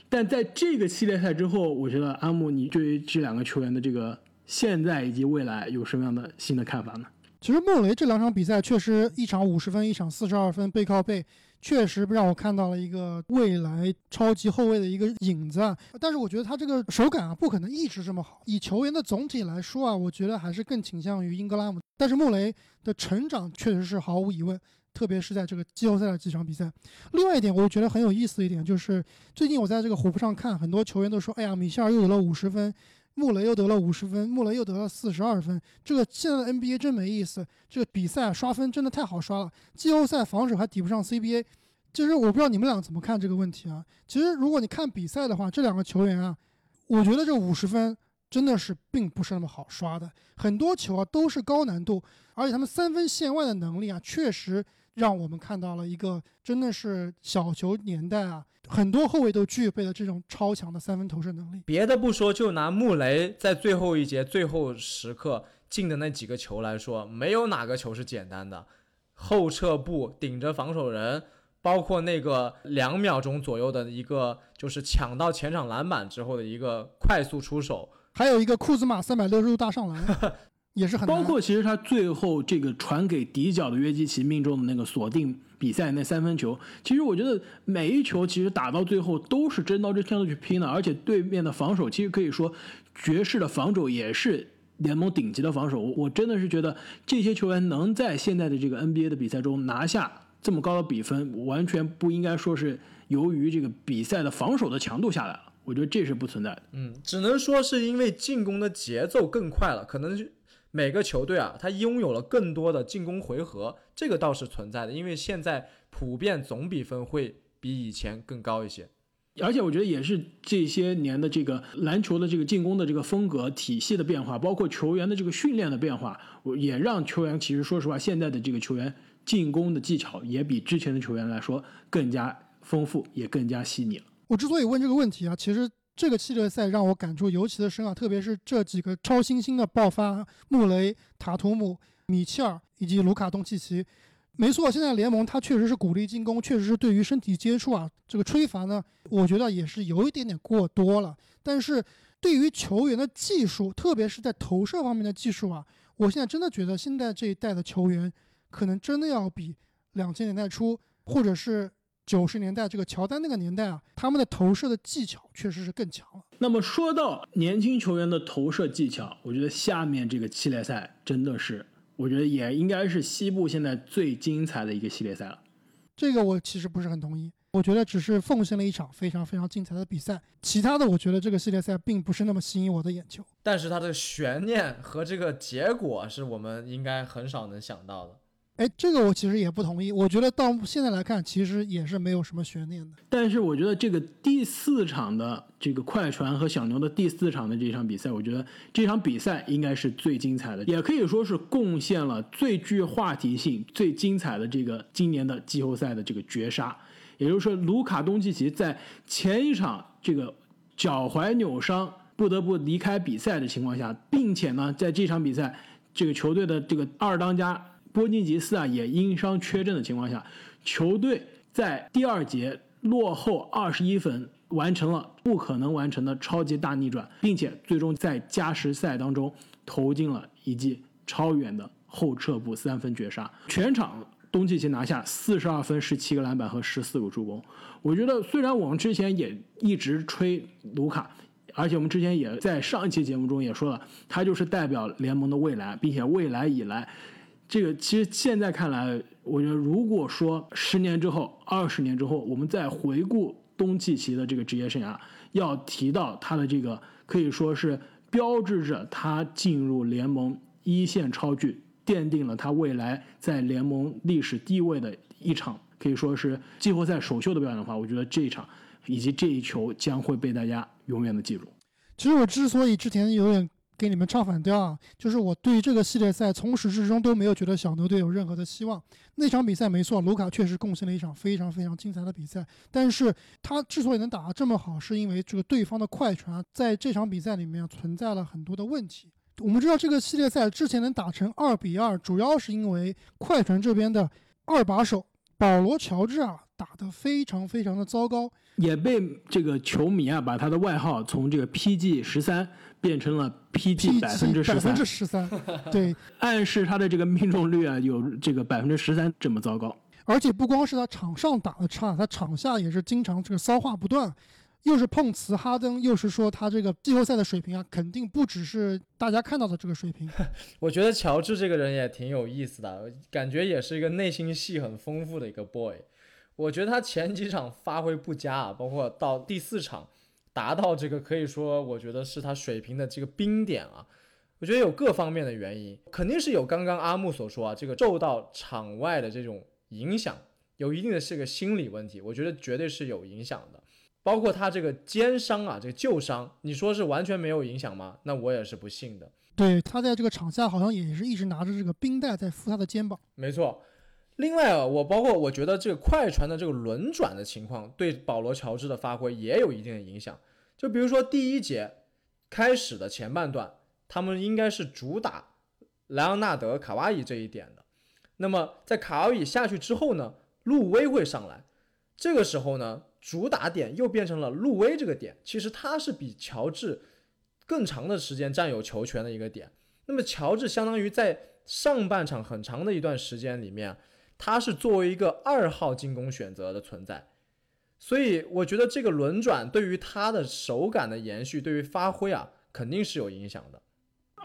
Speaker 1: 但在这个系列赛之后，我觉得阿木，你对于这两个球员的这个现在以及未来有什么样的新的看法呢？
Speaker 2: 其实穆雷这两场比赛确实一场五十分，一场四十二分，背靠背。确实让我看到了一个未来超级后卫的一个影子，啊。但是我觉得他这个手感啊，不可能一直这么好。以球员的总体来说啊，我觉得还是更倾向于英格拉姆。但是穆雷的成长确实是毫无疑问，特别是在这个季后赛的几场比赛。另外一点，我觉得很有意思一点就是，最近我在这个虎扑上看，很多球员都说：“哎呀，米切尔又得了五十分。”穆雷又得了五十分，穆雷又得了四十二分。这个现在的 NBA 真没意思，这个比赛刷分真的太好刷了。季后赛防守还抵不上 CBA。其实我不知道你们俩怎么看这个问题啊？其实如果你看比赛的话，这两个球员啊，我觉得这五十分真的是并不是那么好刷的。很多球啊都是高难度，而且他们三分线外的能力啊，确实让我们看到了一个真的是小球年代啊。很多后卫都具备了这种超强的三分投射能力。
Speaker 3: 别的不说，就拿穆雷在最后一节最后时刻进的那几个球来说，没有哪个球是简单的。后撤步顶着防守人，包括那个两秒钟左右的一个，就是抢到前场篮板之后的一个快速出手，
Speaker 2: 还有一个库兹马三百六十度大上篮。也是很
Speaker 1: 包括，其实他最后这个传给底角的约基奇命中的那个锁定比赛那三分球，其实我觉得每一球其实打到最后都是真刀真枪的去拼的，而且对面的防守其实可以说爵士的防守也是联盟顶级的防守。我真的是觉得这些球员能在现在的这个 NBA 的比赛中拿下这么高的比分，完全不应该说是由于这个比赛的防守的强度下来了。我觉得这是不存在的。
Speaker 3: 嗯，只能说是因为进攻的节奏更快了，可能就。每个球队啊，他拥有了更多的进攻回合，这个倒是存在的。因为现在普遍总比分会比以前更高一些，
Speaker 1: 而且我觉得也是这些年的这个篮球的这个进攻的这个风格体系的变化，包括球员的这个训练的变化，也让球员其实说实话，现在的这个球员进攻的技巧也比之前的球员来说更加丰富，也更加细腻了。
Speaker 2: 我之所以问这个问题啊，其实。这个系列赛让我感触尤其的深啊，特别是这几个超新星的爆发：穆雷、塔图姆、米切尔以及卢卡东契奇。没错，现在联盟它确实是鼓励进攻，确实是对于身体接触啊这个吹罚呢，我觉得也是有一点点过多了。但是对于球员的技术，特别是在投射方面的技术啊，我现在真的觉得现在这一代的球员可能真的要比两千年代初或者是。九十年代这个乔丹那个年代啊，他们的投射的技巧确实是更强了。
Speaker 1: 那么说到年轻球员的投射技巧，我觉得下面这个系列赛真的是，我觉得也应该是西部现在最精彩的一个系列赛了。
Speaker 2: 这个我其实不是很同意，我觉得只是奉献了一场非常非常精彩的比赛，其他的我觉得这个系列赛并不是那么吸引我的眼球。
Speaker 3: 但是它的悬念和这个结果是我们应该很少能想到的。
Speaker 2: 哎，这个我其实也不同意。我觉得到现在来看，其实也是没有什么悬念的。
Speaker 1: 但是我觉得这个第四场的这个快船和小牛的第四场的这场比赛，我觉得这场比赛应该是最精彩的，也可以说是贡献了最具话题性、最精彩的这个今年的季后赛的这个绝杀。也就是说，卢卡东契奇在前一场这个脚踝扭伤不得不离开比赛的情况下，并且呢，在这场比赛这个球队的这个二当家。波金吉斯啊也因伤缺阵的情况下，球队在第二节落后二十一分，完成了不可能完成的超级大逆转，并且最终在加时赛当中投进了一记超远的后撤步三分绝杀。全场东契奇拿下四十二分、十七个篮板和十四个助攻。我觉得虽然我们之前也一直吹卢卡，而且我们之前也在上一期节目中也说了，他就是代表联盟的未来，并且未来以来。这个其实现在看来，我觉得如果说十年之后、二十年之后，我们再回顾东契奇的这个职业生涯，要提到他的这个可以说是标志着他进入联盟一线超巨，奠定了他未来在联盟历史地位的一场可以说是季后赛首秀的表演的话，我觉得这一场以及这一球将会被大家永远的记住。
Speaker 2: 其实我之所以之前有点。给你们唱反调啊，就是我对于这个系列赛从始至终都没有觉得小牛队有任何的希望。那场比赛没错，卢卡确实贡献了一场非常非常精彩的比赛，但是他之所以能打得这么好，是因为这个对方的快船在这场比赛里面存在了很多的问题。我们知道这个系列赛之前能打成二比二，主要是因为快船这边的二把手保罗乔治啊打得非常非常的糟糕。
Speaker 1: 也被这个球迷啊把他的外号从这个 PG 十三变成了 PG 百分之十三
Speaker 2: 百分之，十三，对，
Speaker 1: 暗示他的这个命中率啊有这个百分之十三这么糟糕。
Speaker 2: 而且不光是他场上打的差，他场下也是经常这个骚话不断，又是碰瓷哈登，又是说他这个季后赛的水平啊，肯定不只是大家看到的这个水平。
Speaker 3: 我觉得乔治这个人也挺有意思的，感觉也是一个内心戏很丰富的一个 boy。我觉得他前几场发挥不佳啊，包括到第四场达到这个可以说，我觉得是他水平的这个冰点啊。我觉得有各方面的原因，肯定是有刚刚阿木所说啊，这个受到场外的这种影响，有一定的是个心理问题，我觉得绝对是有影响的。包括他这个肩伤啊，这个旧伤，你说是完全没有影响吗？那我也是不信的。
Speaker 2: 对他在这个场下好像也是一直拿着这个冰袋在敷他的肩膀。
Speaker 3: 没错，另外啊，我包括我觉得这个快船的这个轮转的情况，对保罗乔治的发挥也有一定的影响。就比如说第一节开始的前半段，他们应该是主打莱昂纳德、卡哇伊这一点的。那么在卡哇伊下去之后呢，路威会上来，这个时候呢，主打点又变成了路威这个点。其实他是比乔治更长的时间占有球权的一个点。那么乔治相当于在上半场很长的一段时间里面，他是作为一个二号进攻选择的存在，所以我觉得这个轮转对于他的手感的延续，对于发挥啊，肯定是有影响的。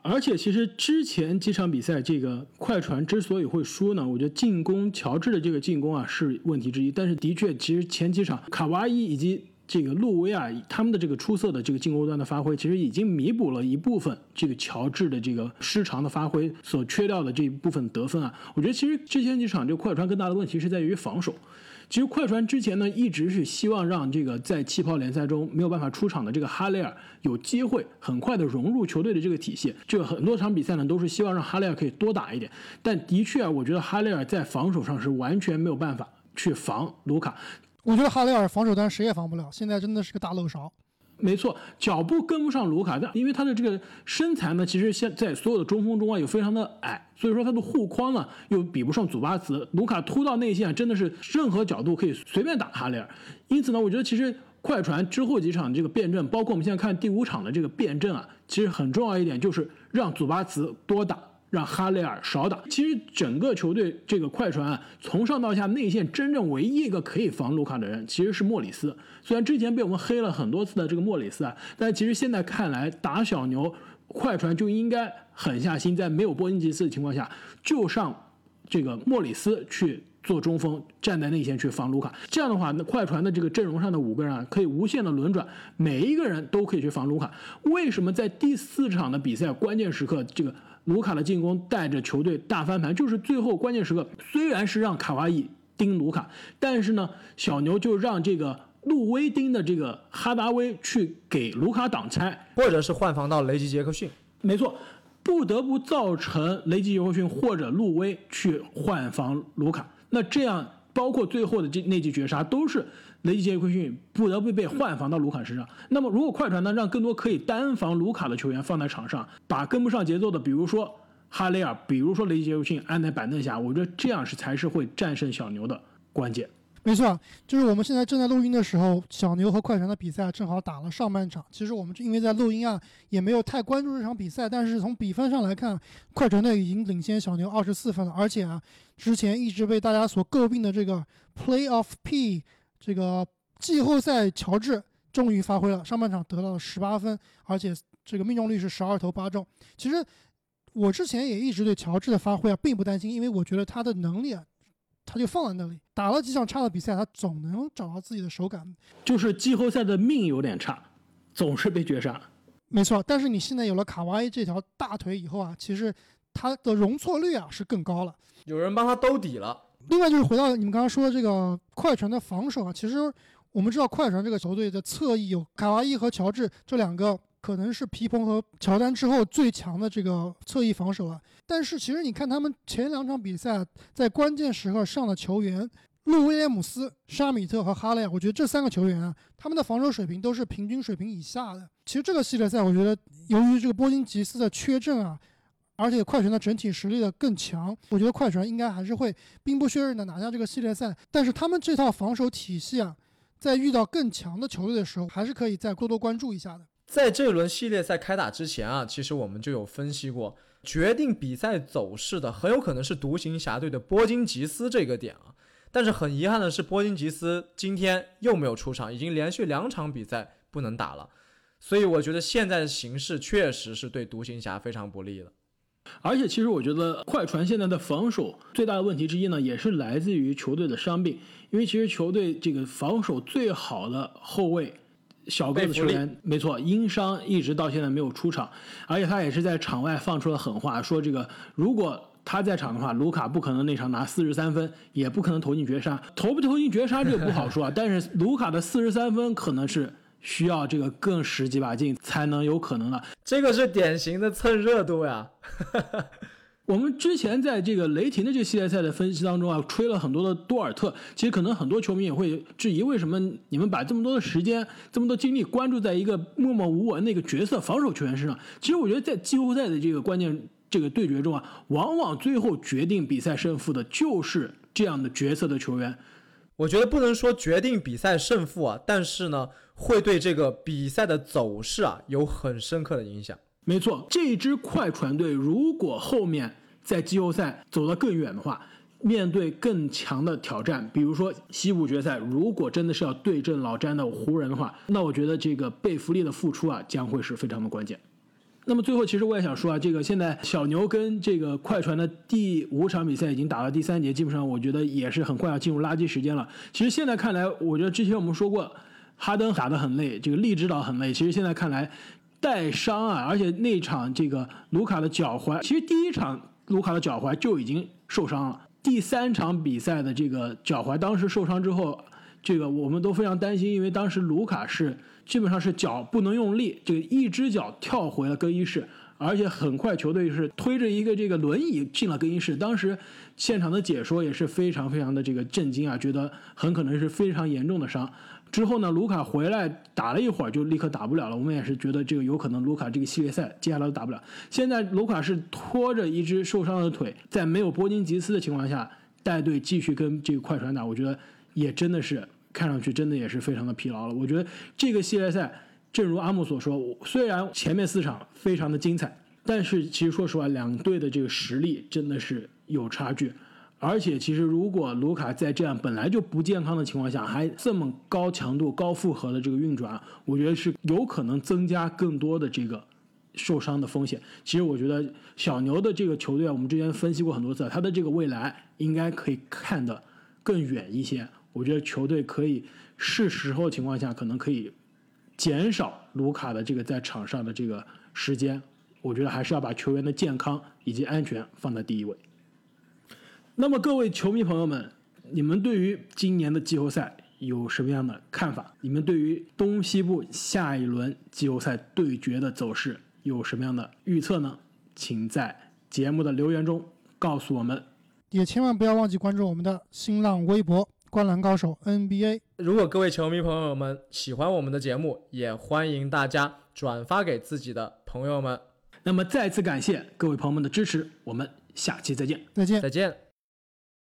Speaker 1: 而且其实之前几场比赛，这个快船之所以会输呢，我觉得进攻乔治的这个进攻啊是问题之一。但是的确，其实前几场卡哇伊以及这个路威啊，他们的这个出色的这个进攻端的发挥，其实已经弥补了一部分这个乔治的这个失常的发挥所缺掉的这一部分得分啊。我觉得其实之前几场这个快船更大的问题是在于防守。其实快船之前呢，一直是希望让这个在气泡联赛中没有办法出场的这个哈雷尔有机会很快的融入球队的这个体系。这个很多场比赛呢，都是希望让哈雷尔可以多打一点。但的确啊，我觉得哈雷尔在防守上是完全没有办法去防卢卡。
Speaker 2: 我觉得哈雷尔防守端谁也防不了，现在真的是个大漏勺。
Speaker 1: 没错，脚步跟不上卢卡，但因为他的这个身材呢，其实现在所有的中锋中啊，又非常的矮，所以说他的护框呢又比不上祖巴茨。卢卡突到内线，真的是任何角度可以随便打哈雷尔。因此呢，我觉得其实快船之后几场这个辩证，包括我们现在看第五场的这个辩证啊，其实很重要一点就是让祖巴茨多打。让哈雷尔少打。其实整个球队这个快船啊，从上到下内线真正唯一一个可以防卢卡的人，其实是莫里斯。虽然之前被我们黑了很多次的这个莫里斯啊，但其实现在看来，打小牛，快船就应该狠下心，在没有波音吉斯的情况下，就上这个莫里斯去做中锋，站在内线去防卢卡。这样的话，那快船的这个阵容上的五个人啊，可以无限的轮转，每一个人都可以去防卢卡。为什么在第四场的比赛关键时刻，这个卢卡的进攻带着球队大翻盘？就是最后关键时刻，虽然是让卡哇伊盯卢卡，但是呢，小牛就让这个路威盯的这个哈达威去给卢卡挡拆，
Speaker 3: 或者是换防到雷吉杰克逊。
Speaker 1: 没错，不得不造成雷吉杰克逊或者路威去换防卢卡。那这样，包括最后的这那记绝杀，都是雷吉杰克逊不得不被换防到卢卡身上。那么，如果快船呢，让更多可以单防卢卡的球员放在场上，把跟不上节奏的，比如说哈雷尔，比如说雷吉杰克逊安在板凳下，我觉得这样是才是会战胜小牛的关键。
Speaker 2: 没错，就是我们现在正在录音的时候，小牛和快船的比赛正好打了上半场。其实我们因为在录音啊，也没有太关注这场比赛。但是从比分上来看，快船队已经领先小牛二十四分了。而且啊，之前一直被大家所诟病的这个 Playoff P，这个季后赛乔治终于发挥了，上半场得到了十八分，而且这个命中率是十二投八中。其实我之前也一直对乔治的发挥啊并不担心，因为我觉得他的能力啊。他就放在那里，打了几场差的比赛，他总能找到自己的手感。
Speaker 1: 就是季后赛的命有点差，总是被绝杀。
Speaker 2: 没错，但是你现在有了卡哇伊这条大腿以后啊，其实他的容错率啊是更高了。
Speaker 3: 有人帮他兜底了。
Speaker 2: 另外就是回到你们刚刚说的这个快船的防守啊，其实我们知道快船这个球队的侧翼有卡哇伊和乔治这两个可能是皮蓬和乔丹之后最强的这个侧翼防守了。但是其实你看他们前两场比赛，在关键时刻上的球员，路威廉姆斯、沙米特和哈雷，我觉得这三个球员啊，他们的防守水平都是平均水平以下的。其实这个系列赛，我觉得由于这个波金吉斯的缺阵啊，而且快船的整体实力的更强，我觉得快船应该还是会兵不血刃的拿下这个系列赛。但是他们这套防守体系啊，在遇到更强的球队的时候，还是可以再多多关注一下的。
Speaker 3: 在这轮系列赛开打之前啊，其实我们就有分析过，决定比赛走势的很有可能是独行侠队的波金吉斯这个点啊。但是很遗憾的是，波金吉斯今天又没有出场，已经连续两场比赛不能打了。所以我觉得现在的形势确实是对独行侠非常不利的。
Speaker 1: 而且，其实我觉得快船现在的防守最大的问题之一呢，也是来自于球队的伤病。因为其实球队这个防守最好的后卫小个子球员，没错，因伤一直到现在没有出场，而且他也是在场外放出了狠话，说这个如果他在场的话，卢卡不可能那场拿四十三分，也不可能投进绝杀。投不投进绝杀这个不好说啊，但是卢卡的四十三分可能是。需要这个更使几把劲才能有可能的，
Speaker 3: 这个是典型的蹭热度呀。
Speaker 1: 我们之前在这个雷霆的这个系列赛的分析当中啊，吹了很多的多尔特。其实可能很多球迷也会质疑，为什么你们把这么多的时间、这么多精力关注在一个默默无闻的一个角色防守球员身上？其实我觉得在季后赛的这个关键这个对决中啊，往往最后决定比赛胜负的就是这样的角色的球员。
Speaker 3: 我觉得不能说决定比赛胜负啊，但是呢。会对这个比赛的走势啊有很深刻的影响。
Speaker 1: 没错，这支快船队如果后面在季后赛走得更远的话，面对更强的挑战，比如说西部决赛，如果真的是要对阵老詹的湖人的话，那我觉得这个贝弗利的复出啊将会是非常的关键。那么最后，其实我也想说啊，这个现在小牛跟这个快船的第五场比赛已经打到第三节，基本上我觉得也是很快要进入垃圾时间了。其实现在看来，我觉得之前我们说过。哈登打得很累，这个利指导很累。其实现在看来，带伤啊，而且那场这个卢卡的脚踝，其实第一场卢卡的脚踝就已经受伤了。第三场比赛的这个脚踝，当时受伤之后，这个我们都非常担心，因为当时卢卡是基本上是脚不能用力，这个一只脚跳回了更衣室，而且很快球队是推着一个这个轮椅进了更衣室。当时现场的解说也是非常非常的这个震惊啊，觉得很可能是非常严重的伤。之后呢，卢卡回来打了一会儿，就立刻打不了了。我们也是觉得这个有可能，卢卡这个系列赛接下来都打不了。现在卢卡是拖着一只受伤的腿，在没有波金吉斯的情况下带队继续跟这个快船打，我觉得也真的是看上去真的也是非常的疲劳了。我觉得这个系列赛，正如阿木所说，虽然前面四场非常的精彩，但是其实说实话，两队的这个实力真的是有差距。而且，其实如果卢卡在这样本来就不健康的情况下，还这么高强度、高负荷的这个运转，我觉得是有可能增加更多的这个受伤的风险。其实，我觉得小牛的这个球队啊，我们之前分析过很多次，他的这个未来应该可以看得更远一些。我觉得球队可以是时候情况下，可能可以减少卢卡的这个在场上的这个时间。我觉得还是要把球员的健康以及安全放在第一位。那么各位球迷朋友们，你们对于今年的季后赛有什么样的看法？你们对于东西部下一轮季后赛对决的走势有什么样的预测呢？请在节目的留言中告诉我们。
Speaker 2: 也千万不要忘记关注我们的新浪微博“灌篮高手 NBA”。
Speaker 3: 如果各位球迷朋友们喜欢我们的节目，也欢迎大家转发给自己的朋友们。
Speaker 1: 那么再次感谢各位朋友们的支持，我们下期再见。
Speaker 2: 再见。
Speaker 3: 再见。